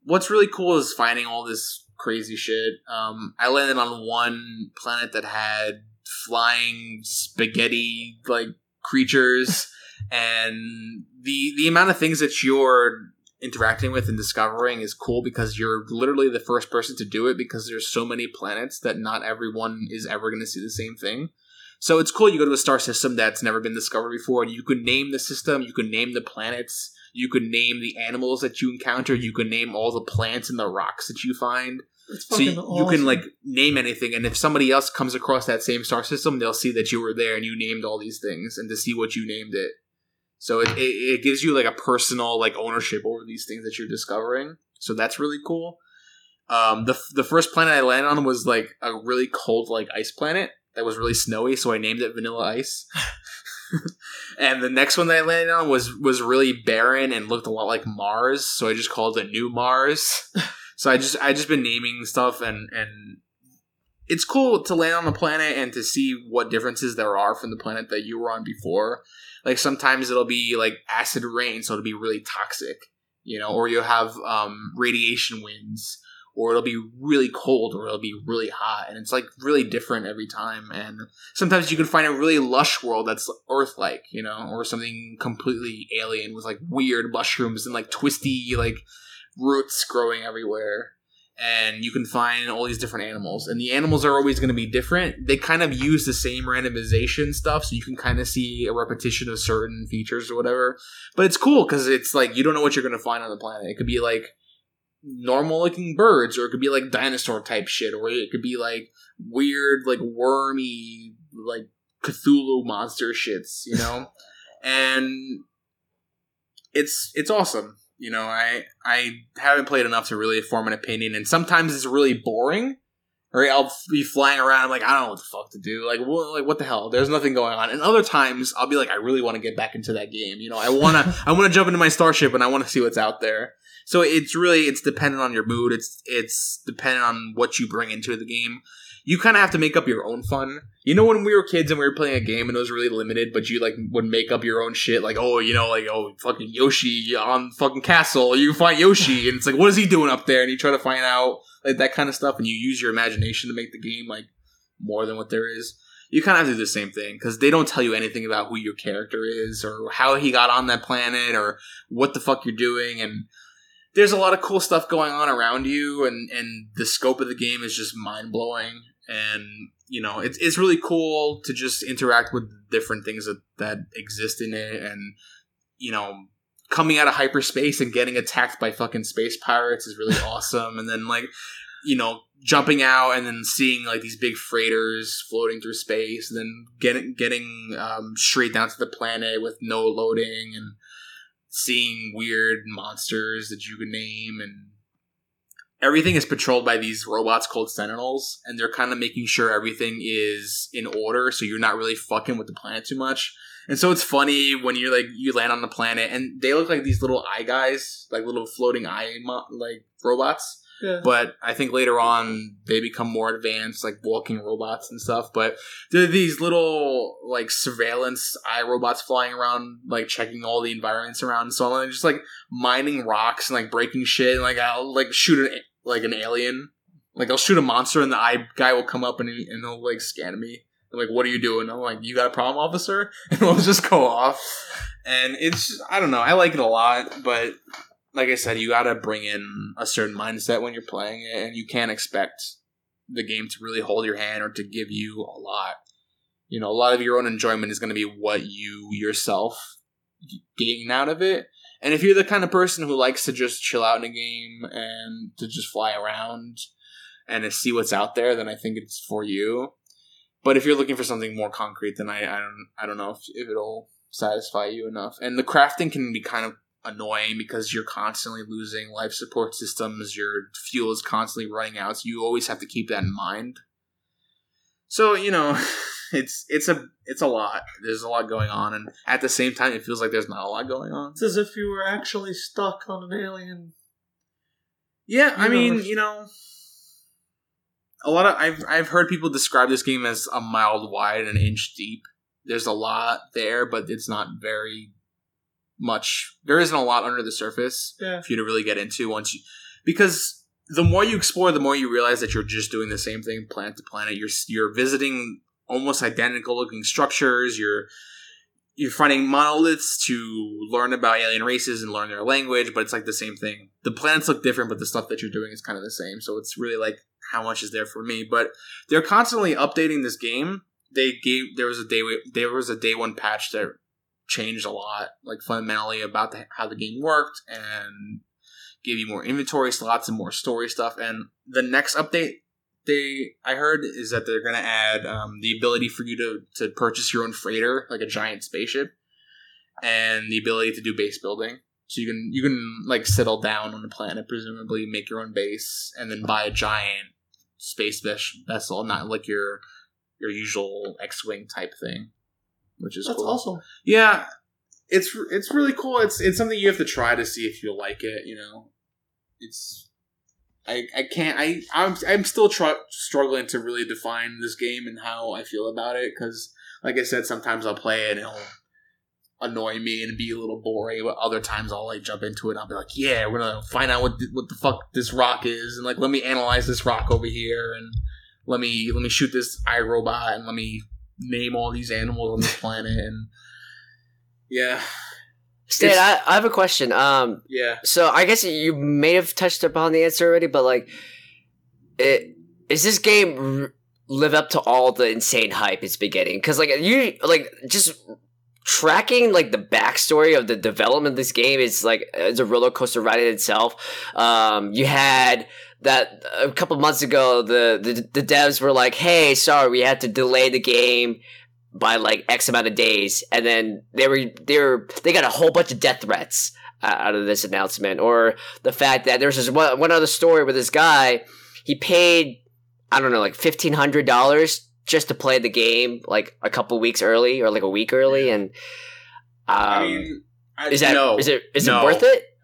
Speaker 3: what's really cool is finding all this crazy shit. Um, I landed on one planet that had flying spaghetti like creatures, and the the amount of things that you're interacting with and discovering is cool because you're literally the first person to do it because there's so many planets that not everyone is ever going to see the same thing. So it's cool you go to a star system that's never been discovered before and you could name the system, you could name the planets, you could name the animals that you encounter, you could name all the plants and the rocks that you find. So you,
Speaker 4: awesome.
Speaker 3: you can like name anything and if somebody else comes across that same star system, they'll see that you were there and you named all these things and to see what you named it. So it, it, it gives you like a personal like ownership over these things that you're discovering. So that's really cool. Um, the the first planet I landed on was like a really cold like ice planet that was really snowy, so I named it Vanilla Ice. and the next one that I landed on was was really barren and looked a lot like Mars, so I just called it New Mars. So I just I just been naming stuff and and it's cool to land on a planet and to see what differences there are from the planet that you were on before. Like sometimes it'll be like acid rain, so it'll be really toxic, you know, or you'll have um, radiation winds, or it'll be really cold, or it'll be really hot, and it's like really different every time. And sometimes you can find a really lush world that's Earth-like, you know, or something completely alien with like weird mushrooms and like twisty like roots growing everywhere and you can find all these different animals and the animals are always going to be different they kind of use the same randomization stuff so you can kind of see a repetition of certain features or whatever but it's cool because it's like you don't know what you're going to find on the planet it could be like normal looking birds or it could be like dinosaur type shit or it could be like weird like wormy like cthulhu monster shits you know and it's it's awesome you know, I I haven't played enough to really form an opinion, and sometimes it's really boring. Or I'll be flying around, I'm like, I don't know what the fuck to do. Like, what, like what the hell? There's nothing going on. And other times, I'll be like, I really want to get back into that game. You know, I wanna, I wanna jump into my starship and I want to see what's out there. So it's really, it's dependent on your mood. It's, it's dependent on what you bring into the game you kind of have to make up your own fun. You know, when we were kids and we were playing a game and it was really limited, but you like would make up your own shit, like oh, you know, like oh, fucking Yoshi on fucking castle. You find Yoshi, and it's like, what is he doing up there? And you try to find out like that kind of stuff, and you use your imagination to make the game like more than what there is. You kind of have to do the same thing because they don't tell you anything about who your character is or how he got on that planet or what the fuck you're doing and there's a lot of cool stuff going on around you and and the scope of the game is just mind blowing and you know it's it's really cool to just interact with different things that that exist in it, and you know coming out of hyperspace and getting attacked by fucking space pirates is really awesome, and then like you know jumping out and then seeing like these big freighters floating through space, and then getting getting um, straight down to the planet with no loading and seeing weird monsters that you can name and everything is patrolled by these robots called sentinels and they're kind of making sure everything is in order so you're not really fucking with the planet too much. And so it's funny when you're like you land on the planet and they look like these little eye guys like little floating eye mo- like robots But i think later on they become more advanced like walking robots and stuff. But there are these little like surveillance eye robots flying around like checking all the environments around. And so on, and just like mining rocks and like breaking shit. And like i'll like shoot an like an alien. Like i'll shoot a monster and the eye guy will come up and, he, and he'll like scan me. I'm like what are you doing? I'm like you got a problem officer? And we'll just go off. And it's i don't know. I like it a lot but like I said, you got to bring in a certain mindset when you're playing it, and you can't expect the game to really hold your hand or to give you a lot. You know, a lot of your own enjoyment is going to be what you yourself gain out of it. And if you're the kind of person who likes to just chill out in a game and to just fly around and to see what's out there, then I think it's for you. But if you're looking for something more concrete, then I, I don't I don't know if, if it'll satisfy you enough. And the crafting can be kind of annoying because you're constantly losing life support systems, your fuel is constantly running out, so you always have to keep that in mind. So, you know, it's it's a it's a lot. There's a lot going on and at the same time it feels like there's not a lot going on.
Speaker 4: It's as if you were actually stuck on an alien.
Speaker 3: Yeah, I mean, you know, a lot of I've I've heard people describe this game as a mile wide and an inch deep. There's a lot there, but it's not very much. There isn't a lot under the surface
Speaker 4: Yeah.
Speaker 3: for you to really get into once you because the more you explore, the more you realize that you're just doing the same thing planet to planet. You're you're visiting almost identical looking structures. You're you're finding monoliths to learn about alien races and learn their language, but it's like the same thing. The planets look different, but the stuff that you're doing is kind of the same. So it's really like how much is there for me. But they're constantly updating this game. They gave there was a day there was a day one patch that changed a lot, like fundamentally about the, how the game worked and gave you more inventory slots and more story stuff. And the next update they I heard is that they're gonna add um, the ability for you to to purchase your own freighter, like a giant spaceship, and the ability to do base building. So you can you can like settle down on the planet, presumably make your own base, and then buy a giant space vessel, not like your your usual X-wing type thing, which is
Speaker 4: That's
Speaker 3: cool.
Speaker 4: awesome.
Speaker 3: Yeah, it's it's really cool. It's it's something you have to try to see if you'll like it. You know, it's I, I can't I I'm I'm still tr- struggling to really define this game and how I feel about it because like I said sometimes I'll play it and it'll annoy me and be a little boring but other times I'll like jump into it and I'll be like yeah we're gonna find out what the, what the fuck this rock is and like let me analyze this rock over here and let me let me shoot this iRobot and let me name all these animals on this planet and yeah
Speaker 2: Stan, I, I have a question. Um,
Speaker 3: yeah
Speaker 2: so I guess you may have touched upon the answer already, but like, it is this game r- live up to all the insane hype it's been getting? Because like you like just tracking like the backstory of the development of this game is like it's a roller coaster ride in itself. Um, you had that a couple months ago, the, the the devs were like, "Hey, sorry, we had to delay the game." by like X amount of days, and then they were they were they got a whole bunch of death threats uh, out of this announcement, or the fact that there's this one, one other story with this guy, he paid I don't know like fifteen hundred dollars just to play the game like a couple weeks early or like a week early, and um,
Speaker 3: I mean I,
Speaker 2: is that
Speaker 3: no.
Speaker 2: is it is
Speaker 3: No.
Speaker 2: it worth it?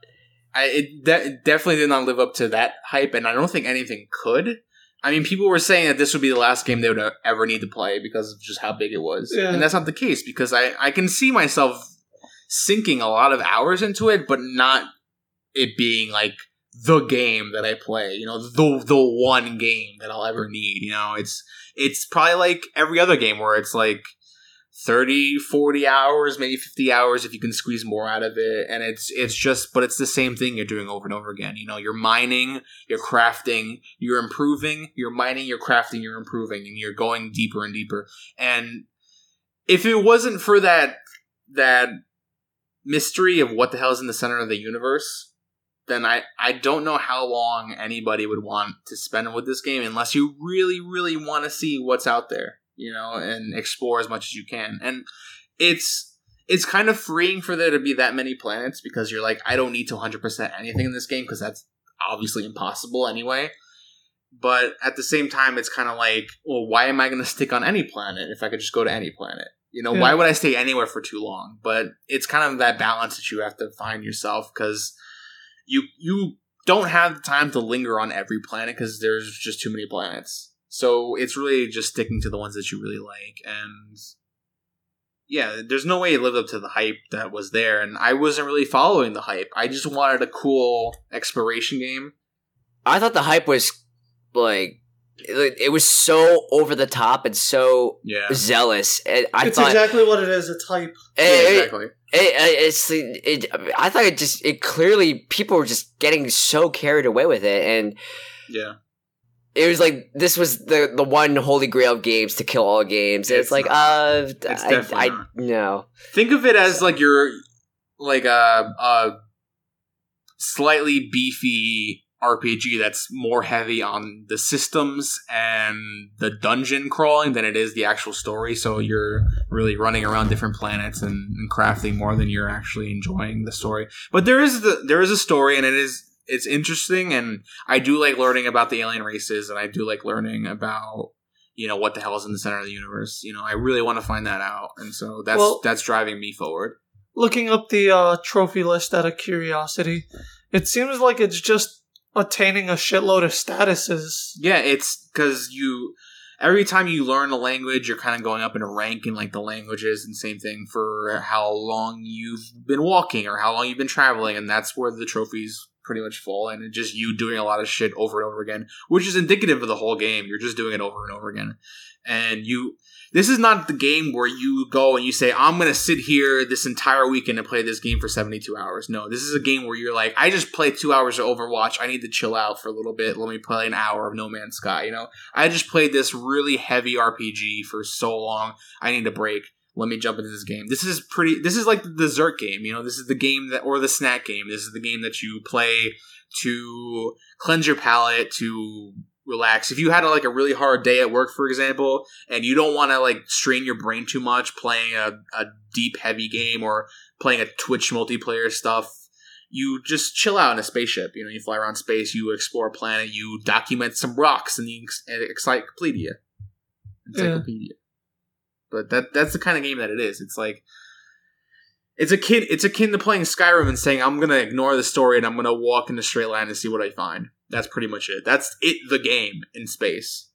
Speaker 3: I, it de- definitely did not live up to that hype, and I don't think anything could. I mean, people were saying that this would be the last game they would uh, ever need to play because of just how big it was,
Speaker 4: Yeah.
Speaker 3: and that's not the case because I I can see myself sinking a lot of hours into it, but not it being like the game that I play. You know, the the one game that I'll ever need. You know, it's it's probably like every other game where it's like 30 40 hours maybe 50 hours if you can squeeze more out of it. And it's it's just but it's the same thing you're doing over and over again. You know you're mining you're crafting you're improving you're mining you're crafting you're improving and you're going deeper and deeper. And if it wasn't for that that mystery of what the hell is in the center of the universe then I, I don't know how long anybody would want to spend with this game unless you really, really want to see what's out there, you know, and explore as much as you can. And it's it's kind of freeing for there to be that many planets because you're like, I don't need to 100% anything in this game because that's obviously impossible anyway. But at the same time, it's kind of like, well, why am I going to stick on any planet if I could just go to any planet? You know,
Speaker 4: Yeah.
Speaker 3: why would I stay anywhere for too long? But it's kind of that balance that you have to find yourself because you you don't have the time to linger on every planet because there's just too many planets. So it's really just sticking to the ones that you really like, and yeah, there's no way it lived up to the hype that was there, and I wasn't really following the hype. I just wanted a cool exploration game.
Speaker 2: I thought the hype was like it, it was so over the top and so
Speaker 3: Yeah,
Speaker 2: zealous. And I
Speaker 4: it's
Speaker 2: thought
Speaker 4: exactly what it is. It's hype.
Speaker 2: it-
Speaker 3: yeah
Speaker 2: it-
Speaker 3: exactly.
Speaker 2: It, it's it, I thought it just it clearly people were just getting so carried away with it, and
Speaker 3: Yeah,
Speaker 2: it was like this was the the one holy grail of games to kill all games. It's,
Speaker 3: It's
Speaker 2: like
Speaker 3: not.
Speaker 2: uh,
Speaker 3: It's
Speaker 2: I, no.
Speaker 3: think of it as like your like a, a slightly beefy RPG that's more heavy on the systems and the dungeon crawling than it is the actual story. So you're really running around different planets and, and crafting more than you're actually enjoying the story. But there is the there is a story and it is it's interesting and I do like learning about the alien races and I do like learning about you know what the hell is in the center of the universe. You know, I really want to find that out, and so that's
Speaker 4: Well-
Speaker 3: that's driving me forward.
Speaker 4: Looking up the uh, trophy list out of curiosity, it seems like it's just attaining a shitload of statuses.
Speaker 3: Yeah, it's because you every time you learn a language, you're kind of going up in a rank in like the languages, and same thing for how long you've been walking or how long you've been traveling, and that's where the trophies pretty much full And just you doing a lot of shit over and over again, which is indicative of the whole game. You're just doing it over and over again, and you. This is not the game where you go and you say, I'm to sit here this entire weekend and play this game for 72 hours. No, this is a game where you're like, I just played two hours of Overwatch. I need to chill out for a little bit. Let me play an hour of No Man's Sky. You know, I just played this really heavy RPG for so long. I need a break. Let me jump into this game. This is pretty. This is like the dessert game. You know, this is the game that, or the snack game. This is the game that you play to cleanse your palate, to relax. If you had like a really hard day at work, for example, and you don't want to like strain your brain too much playing a, a deep, heavy game or playing a Twitch multiplayer stuff, you just chill out in a spaceship. You know, you fly around space, you explore a planet, you document some rocks in the enc- encyclopedia. Encyclopedia. But that that's the kind of game that it is. It's like It's akin. It's akin to playing Skyrim and saying, "I'm gonna ignore the story and I'm gonna walk in a straight line and see what I find." That's pretty much it. That's it. The game in space.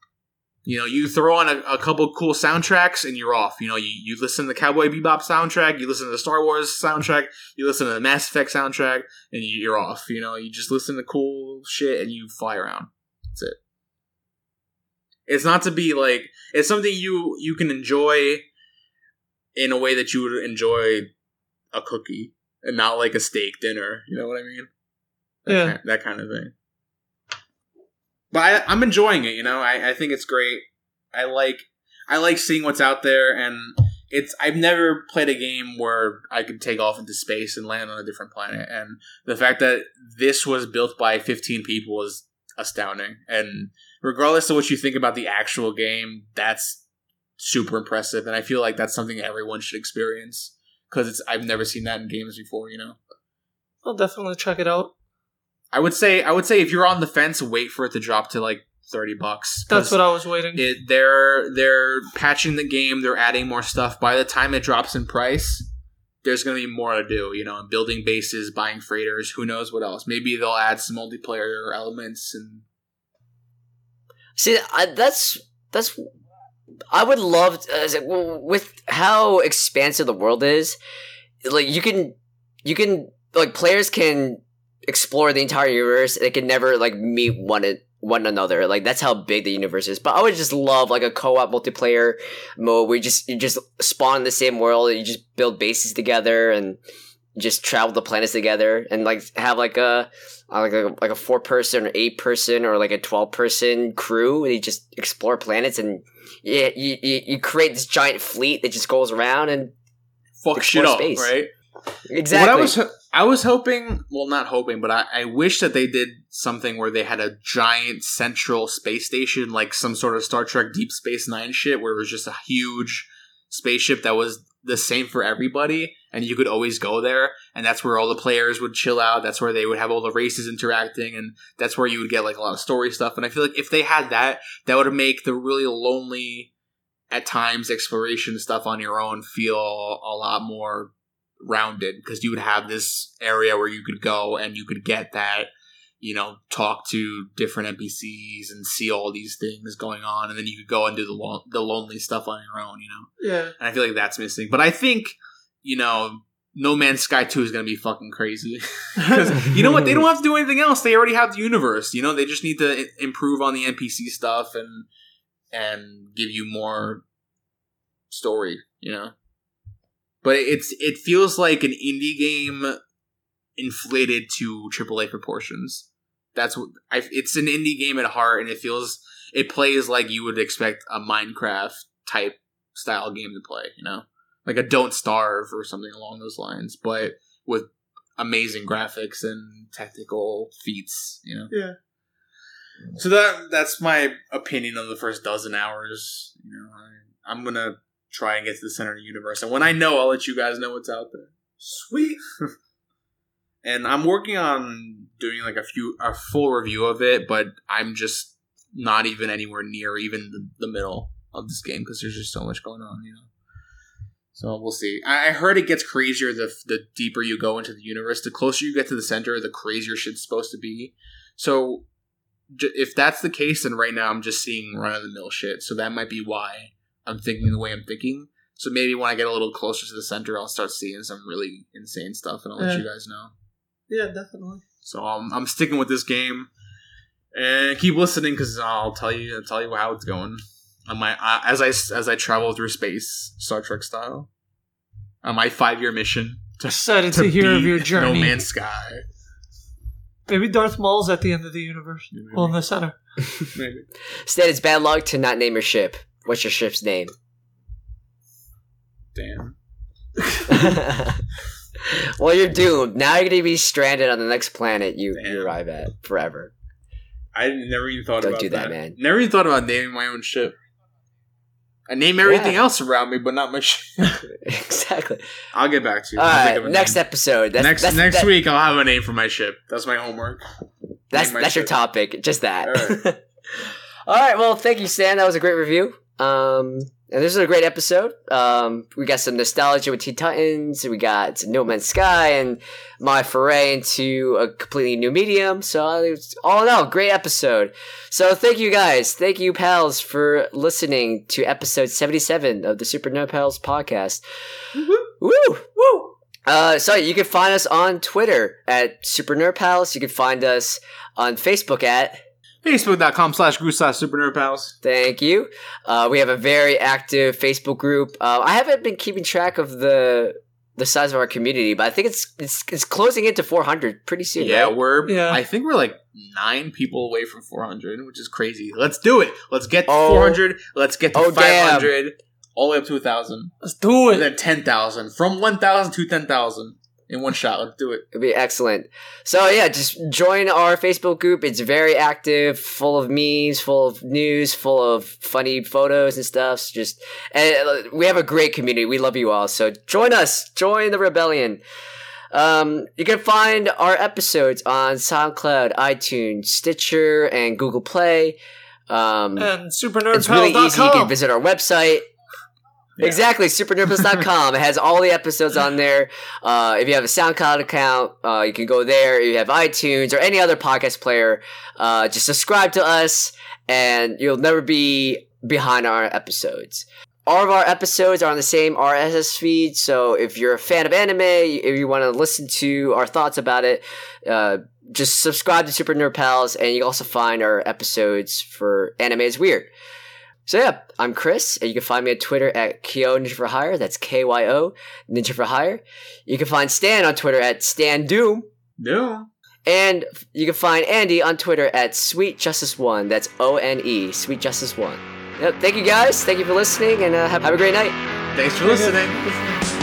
Speaker 3: You know, you throw on a, a couple cool soundtracks and you're off. You know, you, you listen to the Cowboy Bebop soundtrack, you listen to the Star Wars soundtrack, you listen to the Mass Effect soundtrack, and you- you're off. You know, you just listen to cool shit and you fly around. That's it. It's not to be like it's something you you can enjoy in a way that you would enjoy a cookie and not like a steak dinner. You know what I mean? That
Speaker 4: Yeah.
Speaker 3: kind, that kind of thing. But I, I'm enjoying it. You know, I, I think it's great. I like I like seeing what's out there, and it's I've never played a game where I could take off into space and land on a different planet, and the fact that this was built by 15 people is astounding. And regardless of what you think about the actual game, that's super impressive, and I feel like that's something everyone should experience because it's I've never seen that in games before. You know.
Speaker 4: I'll definitely check it out.
Speaker 3: I would say I would say if you're on the fence, wait for it to drop to like thirty bucks.
Speaker 4: That's what I was waiting.
Speaker 3: it, they're they're patching the game. They're adding more stuff. By the time it drops in price, there's going to be more to do. You know, building bases, buying freighters. Who knows what else? Maybe they'll add some multiplayer elements. And
Speaker 2: See, I, that's that's. I would love to, uh, with how expansive the world is. Like you can, you can like players can explore the entire universe. They can never like meet one one another. Like that's how big the universe is. But I would just love like a co-op multiplayer mode where you just you just spawn in the same world and you just build bases together and just travel the planets together and like have like a like a like a four person or eight person or like a twelve person crew. And you just explore planets and yeah, you, you you create this giant fleet that just goes around and
Speaker 3: fuck shit up,
Speaker 2: space.
Speaker 3: right?
Speaker 2: exactly.
Speaker 3: What I was I was hoping, well, not hoping, but I, I wish that they did something where they had a giant central space station, like some sort of Star Trek Deep Space Nine shit, where it was just a huge spaceship that was the same for everybody, and you could always go there, and that's where all the players would chill out. That's where they would have all the races interacting, and that's where you would get like a lot of story stuff. And I feel like if they had that, that would make the really lonely, at times, exploration stuff on your own feel a lot more rounded because you would have this area where you could go and you could get that you know talk to different npcs and see all these things going on and then you could go and do the lo- the lonely stuff on your own you know?
Speaker 4: Yeah.
Speaker 3: and i feel like that's missing. But i think you know no man's sky 2 is going to be fucking crazy. Because you know what? They don't have to do anything else. They already have the universe you know? They just need to improve on the npc stuff and and give you more story you know? But it's it feels like an indie game inflated to AAA proportions. That's what I, it's an indie game at heart, and it feels it plays like you would expect a Minecraft type style game to play. You know, like a Don't Starve or something along those lines, but with amazing graphics and technical feats. You know.
Speaker 4: Yeah.
Speaker 3: So that that's my opinion of the first dozen hours. You know, I, I'm gonna try and get to the center of the universe, and when I know, I'll let you guys know what's out there.
Speaker 4: Sweet.
Speaker 3: And I'm working on doing like a few a full review of it, but I'm just not even anywhere near even the, the middle of this game because there's just so much going on, you know. So we'll see. I, I heard it gets crazier the the deeper you go into the universe. The closer you get to the center, the crazier shit's supposed to be. So j- if that's the case, then right now I'm just seeing run of the mill shit. So that might be why I'm thinking the way I'm thinking. So maybe when I get a little closer to the center, I'll start seeing some really insane stuff, and I'll let you guys know.
Speaker 4: Yeah, definitely.
Speaker 3: So I'm, I'm sticking with this game, and keep listening because I'll tell you I'll tell you how it's going. On my uh, as I as I travel through space, Star Trek style, on my five year mission to,
Speaker 4: Excited to, hear of your journey.
Speaker 3: No Man's Sky.
Speaker 4: Maybe Darth Maul's at the end of the universe.
Speaker 3: Maybe.
Speaker 4: Well, in the center.
Speaker 3: Maybe.
Speaker 2: Instead, it's bad luck to not name your ship. What's your ship's name?
Speaker 3: Damn.
Speaker 2: well, you're doomed. Now you're gonna be stranded on the next planet you, you arrive at forever.
Speaker 3: I never even thought
Speaker 2: Don't
Speaker 3: about
Speaker 2: do that, man.
Speaker 3: Never even thought about naming my own ship. I name everything
Speaker 2: Yeah.
Speaker 3: else around me, but not my ship.
Speaker 2: exactly.
Speaker 3: I'll get back to you.
Speaker 2: All right. Next
Speaker 3: name.
Speaker 2: episode. That's,
Speaker 3: next
Speaker 2: that's,
Speaker 3: next
Speaker 2: that-
Speaker 3: week, I'll have a name for my ship. That's my homework.
Speaker 2: That's
Speaker 3: my
Speaker 2: that's your topic. Just that.
Speaker 3: All
Speaker 2: All right, well, thank you, Stan. That was a great review. Um, and this is a great episode. Um, we got some nostalgia with Teen Titans. We got No Man's Sky and my foray into a completely new medium. So it's all in all, great episode. So thank you guys. Thank you, pals, for listening to episode 77 of the Super Nerd Pals podcast. Woo!
Speaker 4: Woo!
Speaker 2: Uh, so you can find us on Twitter at Super Nerd Pals. You can find us on Facebook at
Speaker 3: Facebook.com slash Gru slash Super Nerd Pals.
Speaker 2: Thank you. Uh, we have a very active Facebook group. Uh, I haven't been keeping track of the the size of our community, but I think it's it's it's closing into 400 pretty soon.
Speaker 3: Yeah,
Speaker 2: right?
Speaker 3: we're.
Speaker 4: Yeah.
Speaker 3: I think we're like nine people away from 400, which is crazy. Let's do it. Let's get to
Speaker 2: Oh.
Speaker 3: 400. Let's get to
Speaker 2: Oh, damn.
Speaker 3: 500. All the way up to 1,000.
Speaker 4: Let's do
Speaker 3: And
Speaker 4: it.
Speaker 3: then 10,000. From 1,000 to 10,000 in one shot. Let's do it.
Speaker 2: It'd be excellent. So yeah, just join our Facebook group. It's very active, full of memes, full of news, full of funny photos and stuff. So Just and uh, we have a great community. We love you all. So join us. Join the rebellion. Um, you can find our episodes on SoundCloud, iTunes, Stitcher, and Google Play. Um,
Speaker 4: And
Speaker 2: it's really easy. You can visit our website. Exactly, supernerdpals.com. it has all the episodes on there. Uh, if you have a SoundCloud account, uh, you can go there. If you have iTunes or any other podcast player, uh, just subscribe to us and you'll never be behind our episodes. All of our episodes are on the same RSS feed, so if you're a fan of anime, if you want to listen to our thoughts about it, uh, just subscribe to Super Nerd Pals, and you also find our episodes for Anime is Weird. So yeah, I'm Chris, and you can find me on Twitter at Kyo Ninja for Hire. That's K Y O Ninja for Hire. You can find Stan on Twitter at Stan Doom,
Speaker 3: No.
Speaker 2: and you can find Andy on Twitter at Sweet Justice One. That's O N E Sweet Justice One. Yep, thank you guys. Thank you for listening, and uh, have, have a great night.
Speaker 3: Thanks for listening.